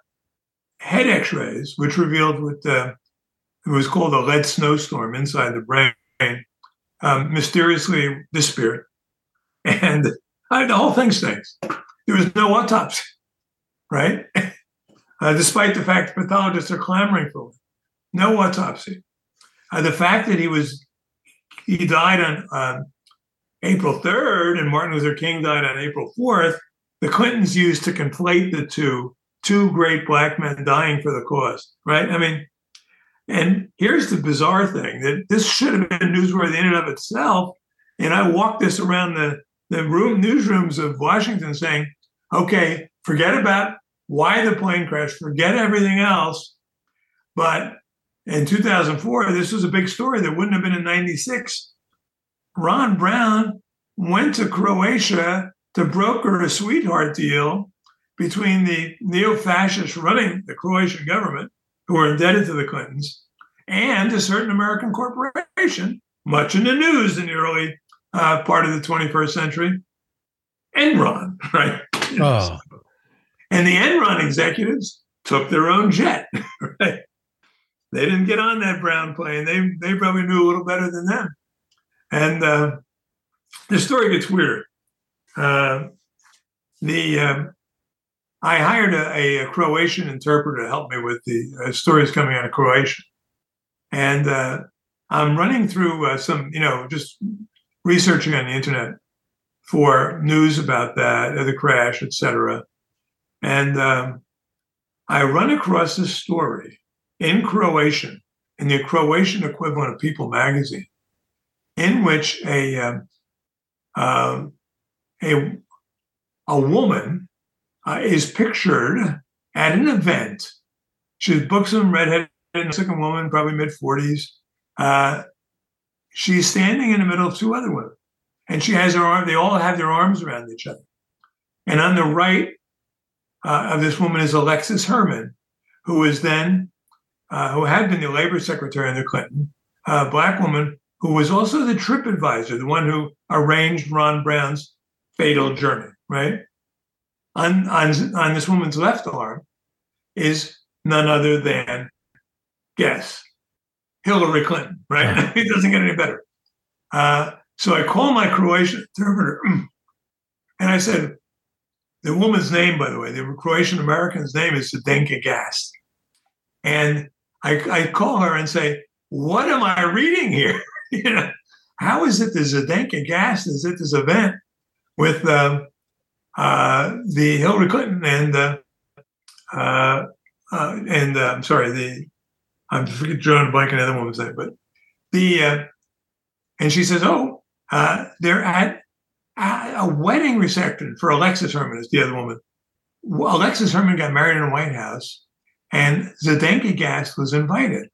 head X-rays, which revealed what uh, it was called a lead snowstorm inside the brain, um, mysteriously disappeared, and uh, the whole thing stinks. There was no autopsy, right? Uh, despite the fact pathologists are clamoring for one. No autopsy. the fact that he was he died on um, April 3rd and Martin Luther King died on April 4th, the Clintons used to conflate the two, two great black men dying for the cause, right? I mean, and here's the bizarre thing that this should have been newsworthy in and of itself. And I walked this around the, the room newsrooms of Washington saying, okay, forget about why the plane crashed, forget everything else. But in 2004, this was a big story that wouldn't have been in 96. Ron Brown went to Croatia to broker a sweetheart deal between the neo fascists running the Croatian government, who were indebted to the Clintons, and a certain American corporation, much in the news in the early uh, part of the 21st century, Enron, right? Oh. And the Enron executives took their own jet, right? They didn't get on that brown plane. They they probably knew a little better than them. And uh, the story gets weird. Uh, the um, I hired a, a, Croatian interpreter to help me with the uh, stories coming out of Croatia, and uh, I'm running through uh, some, you know, just researching on the internet for news about that, the crash, etc. And um, I run across this story in Croatian, in the Croatian equivalent of People magazine, in which a uh, a a woman uh, is pictured at an event. She's buxom, redheaded, Mexican woman, probably mid forties. Uh, she's standing in the middle of two other women, and she has her arm. They all have their arms around each other. And on the right uh, of this woman is Alexis Herman, who was then uh, who had been the labor secretary under Clinton, a black woman who was also the trip advisor, the one who arranged Ron Brown's fatal journey, right? On, on, on this woman's left arm is none other than, guess, Hillary Clinton, right? it doesn't get any better. Uh, so I call my Croatian interpreter and I said, the woman's name, by the way, the Croatian American's name is Zdenka Gast. And I, I call her and say, What am I reading here? you know, how is it the Zdenka Gast is at this event with uh, uh, the Hillary Clinton and uh, uh, uh and uh, I'm sorry, the I'm drawing a blank another woman's name, but the and she says, "Oh, they're at a wedding reception for Alexis Herman is the other woman. Alexis Herman got married in the White House, and Zdenka Gast was invited.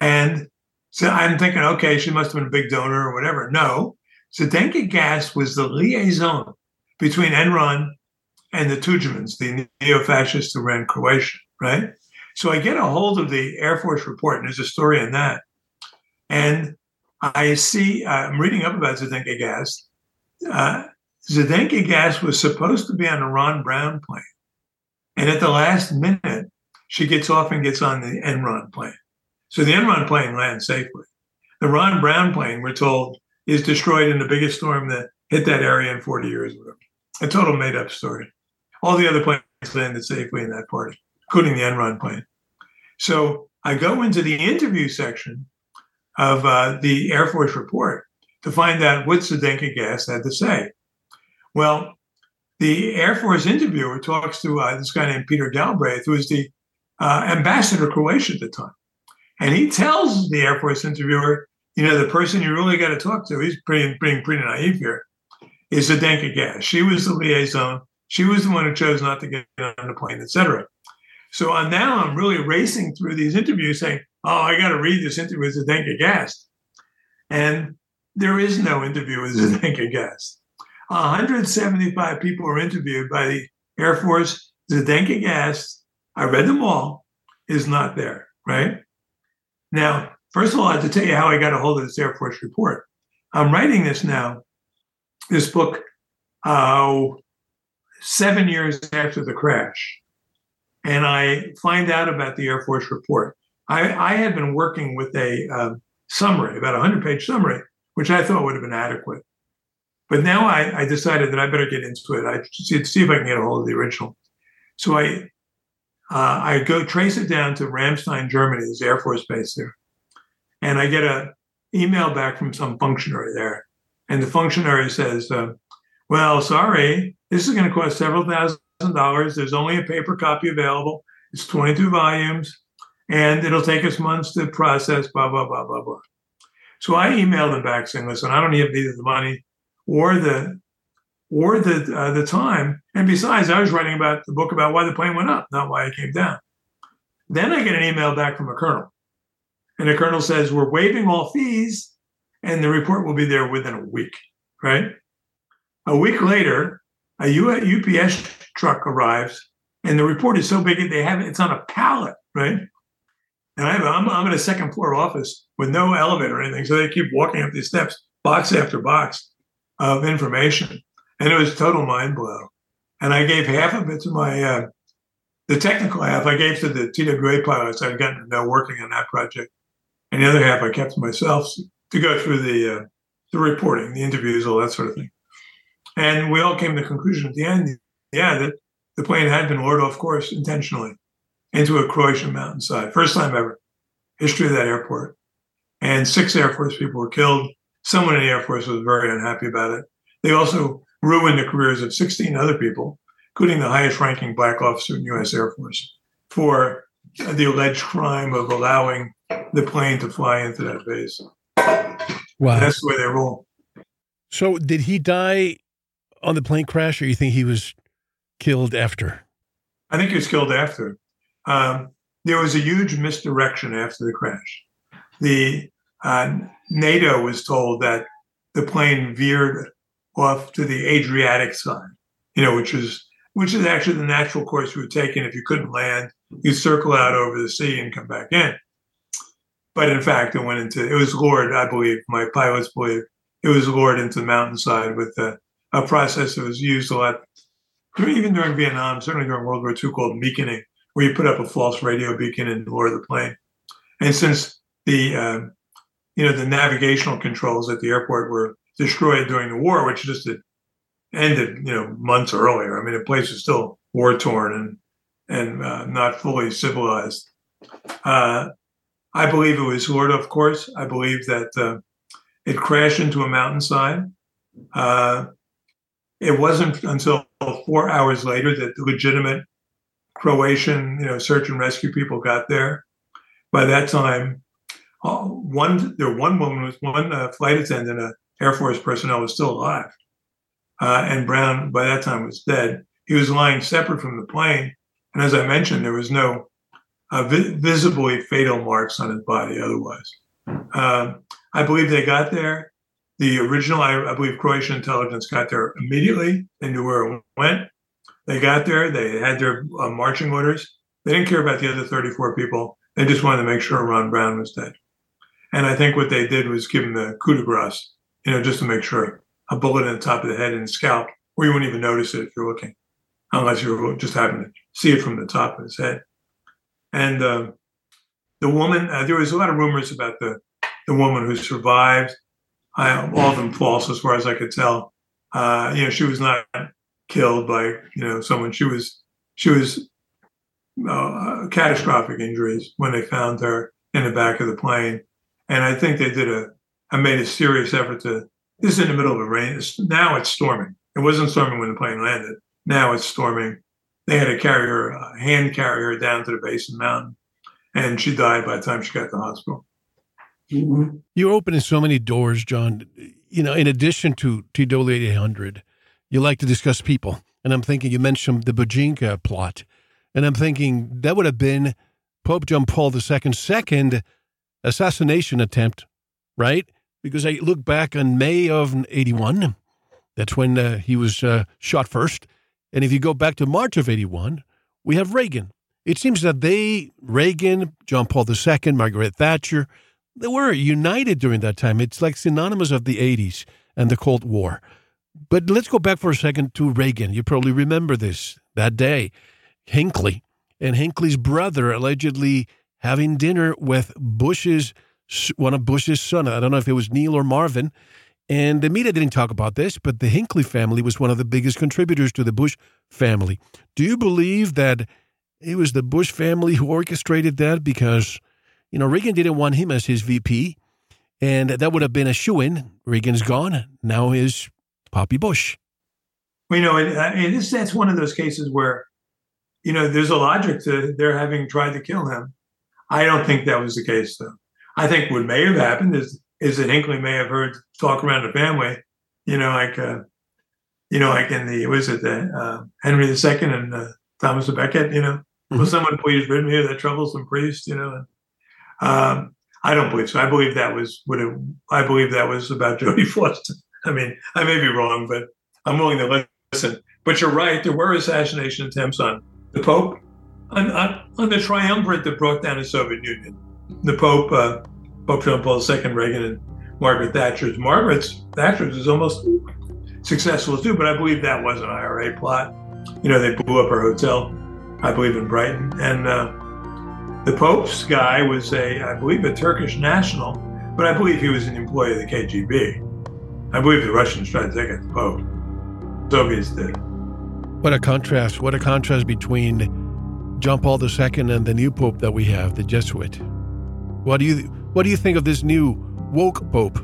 And so I'm thinking, okay, she must have been a big donor or whatever. No, Zdenka Gast was the liaison between Enron and the Tudjmans, the neo-fascists who ran Croatia, right? So I get a hold of the Air Force report, and there's a story in that. And I see, uh, I'm reading up about Zdenka Gast, uh, Zdenka Gast was supposed to be on a Ron Brown plane. And at the last minute, she gets off and gets on the Enron plane. So the Enron plane lands safely. The Ron Brown plane, we're told, is destroyed in the biggest storm that hit that area in 40 years. A total made up story. All the other planes landed safely in that part, including the Enron plane. So I go into the interview section of uh, the Air Force report to find out what Zdenka Gast had to say. Well, the Air Force interviewer talks to uh, this guy named Peter Galbraith, who was the uh, ambassador to Croatia at the time. And he tells the Air Force interviewer, you know, the person you really got to talk to, he's being pretty, naive here, is Zdenka Gast. She was the liaison. She was the one who chose not to get on the plane, etc. So I'm now I'm really racing through these interviews saying, oh, I got to read this interview with Zdenka Gast. And there is no interview with Zdenka Gast. 175 people were interviewed by the Air Force. Zdenka Gast, I read them all, is not there, right? Now, first of all, I have to tell you how I got a hold of this Air Force report. I'm writing this now, this book, uh, seven years after the crash. And I find out about the Air Force report. I, I had been working with a uh, summary, about a 100 page summary, which I thought would have been adequate. But now I, I decided that I better get into it. I see, see if I can get a hold of the original. So I uh, I go trace it down to Ramstein, Germany, there's Air Force Base there. And I get a email back from some functionary there. And the functionary says, uh, well, sorry, this is going to cost several thousand dollars. There's only a paper copy available. It's 22 volumes and it'll take us months to process, blah, blah, blah, blah, blah. So I emailed them back saying, listen, I don't have either the money or the or the uh, the time. And besides, I was writing about the book about why the plane went up, not why it came down. Then I get an email back from a colonel, and the colonel says we're waiving all fees, and the report will be there within a week. Right. A week later, a UPS truck arrives, and the report is so big that they have it. It's on a pallet. Right. And I have, I'm, I'm in a second floor office with no elevator or anything, so they keep walking up these steps, box after box of information and it was total mind blow. And I gave half of it to my uh, the technical half. I gave to the TWA pilots I'd gotten to know working on that project, and the other half I kept to myself to go through the uh, the reporting, the interviews, all that sort of thing. And we all came to the conclusion at the end, yeah, that the plane had been lured off course intentionally into a Croatian mountainside. First time ever, history of that airport. And six Air Force people were killed. Someone in the Air Force was very unhappy about it. They also ruined the careers of 16 other people, including the highest ranking black officer in the U.S. Air Force, for the alleged crime of allowing the plane to fly into that base. Wow. That's the way they roll. So, did he die on the plane crash, or you think he was killed after? I think he was killed after. Um, there was a huge misdirection after the crash. The uh, NATO was told that the plane veered off to the Adriatic side, you know, which is which is actually the natural course you would take. And if you couldn't land, you circle out over the sea and come back in. But in fact, it went into it was lured, I believe, my pilots believe it was lured into the mountainside with a, a process that was used a lot, even during Vietnam, certainly during World War II, called beaconing, where you put up a false radio beacon and lure the plane. And since the uh, you know the navigational controls at the airport were destroyed during the war, which just ended, you know, months earlier. I mean, the place was still war torn and and uh, not fully civilized. Uh, I believe it was lured of course. I believe that uh, it crashed into a mountainside. Uh, it wasn't until four hours later that the legitimate Croatian, you know, search and rescue people got there. By that time, uh, one there one woman was one uh, flight attendant, a Air Force personnel was still alive. Uh, and Brown, by that time, was dead. He was lying separate from the plane. And as I mentioned, there was no uh, vi- visibly fatal marks on his body otherwise. Um, I believe they got there. The original, I, I, believe, Croatian intelligence got there immediately. They knew where it went. They got there. They had their uh, marching orders. They didn't care about the other 34 people. They just wanted to make sure Ron Brown was dead. And I think what they did was give him the coup de grace you know, just to make sure a bullet in the top of the head and scalp, where you wouldn't even notice it if you're looking, unless you just happen to see it from the top of his head. And uh, the woman, uh, there was a lot of rumors about the the woman who survived. I, all of them false, as far as I could tell. Uh, you know, she was not killed by you know someone. She was she was uh, catastrophic injuries when they found her in the back of the plane, and I think they did a I made a serious effort to. This is in the middle of a rain. It's, now it's storming. It wasn't storming when the plane landed. Now it's storming. They had to carry her, uh, hand carry her down to the base of the mountain, and she died by the time she got to the hospital. Mm-hmm. You're opening so many doors, John. You know, in addition to TW 800, you like to discuss people. And I'm thinking, you mentioned the Bojinka plot. And I'm thinking that would have been Pope John Paul II's second assassination attempt, right? Because I look back on May of 81. That's when uh, he was uh, shot first. And if you go back to March of 81, we have Reagan. It seems that they, Reagan, John Paul II, Margaret Thatcher, they were united during that time. It's like synonymous of the 80s and the Cold War. But let's go back for a second to Reagan. You probably remember this that day. Hinckley and Hinckley's brother allegedly having dinner with Bush's one of Bush's son. I don't know if it was Neil or Marvin. And the media didn't talk about this, but the Hinckley family was one of the biggest contributors to the Bush family. Do you believe that it was the Bush family who orchestrated that? Because, you know, Reagan didn't want him as his VP, and that would have been a shoe in. Reagan's gone. Now is Poppy Bush. Well, you know, and, and this, that's one of those cases where, you know, there's a logic to their having tried to kill him. I don't think that was the case, though. I think what may have happened is is that Hinckley may have heard talk around the family, you know, like uh, you know, like in the was it the uh, Henry II and uh, Thomas Becket, you know, mm-hmm. will someone please rid me of that troublesome priest, you know? Um, I don't believe so. I believe that was what it, I believe that was about Jodie Foster. I mean, I may be wrong, but I'm willing to listen. But you're right. There were assassination attempts on the Pope, on, on, on the triumvirate that brought down the Soviet Union. The Pope, uh, Pope John Paul II, Reagan, and Margaret Thatcher's. Margaret's Thatcher's was almost successful too, but I believe that was an IRA plot. You know, they blew up her hotel, I believe in Brighton, and uh, the Pope's guy was a, I believe, a Turkish national, but I believe he was an employee of the KGB. I believe the Russians tried to take out the Pope. Soviets did. What a contrast! What a contrast between John Paul II and the new Pope that we have, the Jesuit. What do you What do you think of this new woke Pope?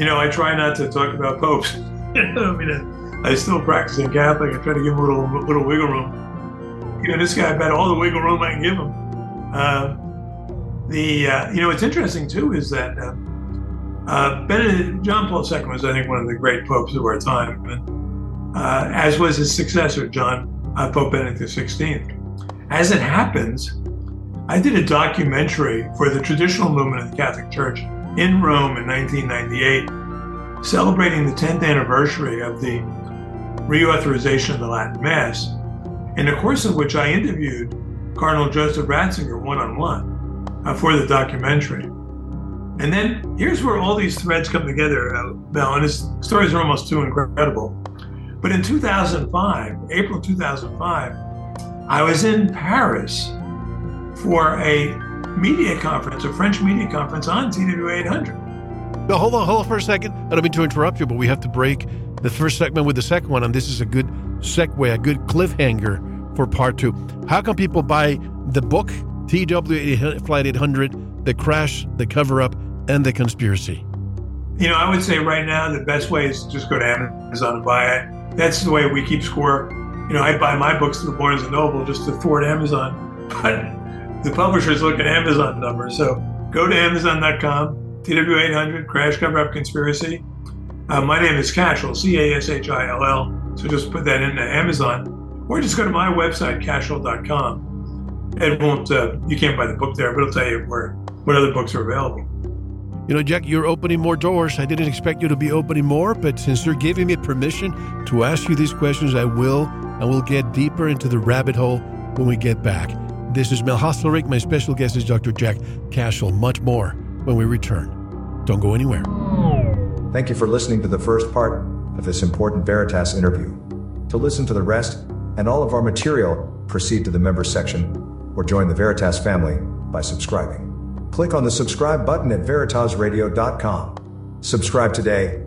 You know, I try not to talk about popes. I mean, I still practicing Catholic. I try to give him a little little wiggle room. You know, this guy bet all the wiggle room I can give him. Uh, the uh, you know, what's interesting too is that. Uh, uh, Benedict, John Paul II was, I think, one of the great popes of our time, and, uh, as was his successor, John uh, Pope Benedict XVI. As it happens, I did a documentary for the traditional movement of the Catholic Church in Rome in 1998, celebrating the 10th anniversary of the reauthorization of the Latin Mass, in the course of which I interviewed Cardinal Joseph Ratzinger one on one for the documentary. And then here's where all these threads come together, uh, Mel, and his stories are almost too incredible. But in 2005, April 2005, I was in Paris for a media conference, a French media conference on TWA 800. No, hold on, hold on for a second. I don't mean to interrupt you, but we have to break the first segment with the second one, and this is a good segue, a good cliffhanger for part two. How can people buy the book, TWA Flight 800, The Crash, The Cover Up, and the conspiracy? You know, I would say right now the best way is just go to Amazon and buy it. That's the way we keep score. You know, I buy my books through Barnes and Noble just to afford Amazon, but the publishers look at Amazon numbers. So go to Amazon.com, TWA800 Crash Cover Up Conspiracy. Uh, my name is Cashill, C A S H I L L. So just put that into Amazon, or just go to my website, Cashill.com. It won't. Uh, you can't buy the book there, but it'll tell you where what other books are available. You know, Jack, you're opening more doors. I didn't expect you to be opening more, but since you're giving me permission to ask you these questions, I will, and we'll get deeper into the rabbit hole when we get back. This is Mel Hostelrick. My special guest is Dr. Jack Cashill. Much more when we return. Don't go anywhere. Thank you for listening to the first part of this important Veritas interview. To listen to the rest and all of our material, proceed to the members section or join the Veritas family by subscribing. Click on the subscribe button at veritasradio.com. Subscribe today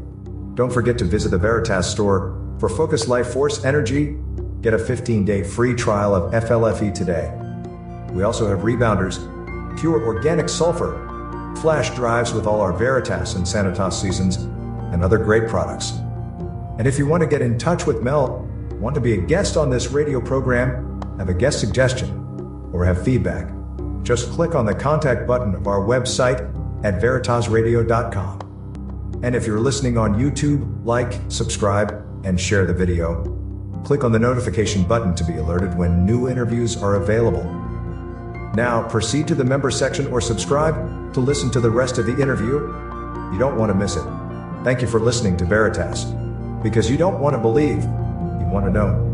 Don't forget to visit the Veritas store for Focus Life Force Energy. Get a 15 day free trial of FLFE today. We also have rebounders, pure organic sulfur, flash drives with all our Veritas and Sanitas seasons, and other great products. And if you want to get in touch with Mel, want to be a guest on this radio program, have a guest suggestion, or have feedback, just click on the contact button of our website at veritasradio.com. And if you're listening on YouTube, like, subscribe, and share the video. Click on the notification button to be alerted when new interviews are available. Now, proceed to the member section or subscribe to listen to the rest of the interview. You don't want to miss it. Thank you for listening to Veritas. Because you don't want to believe, you want to know.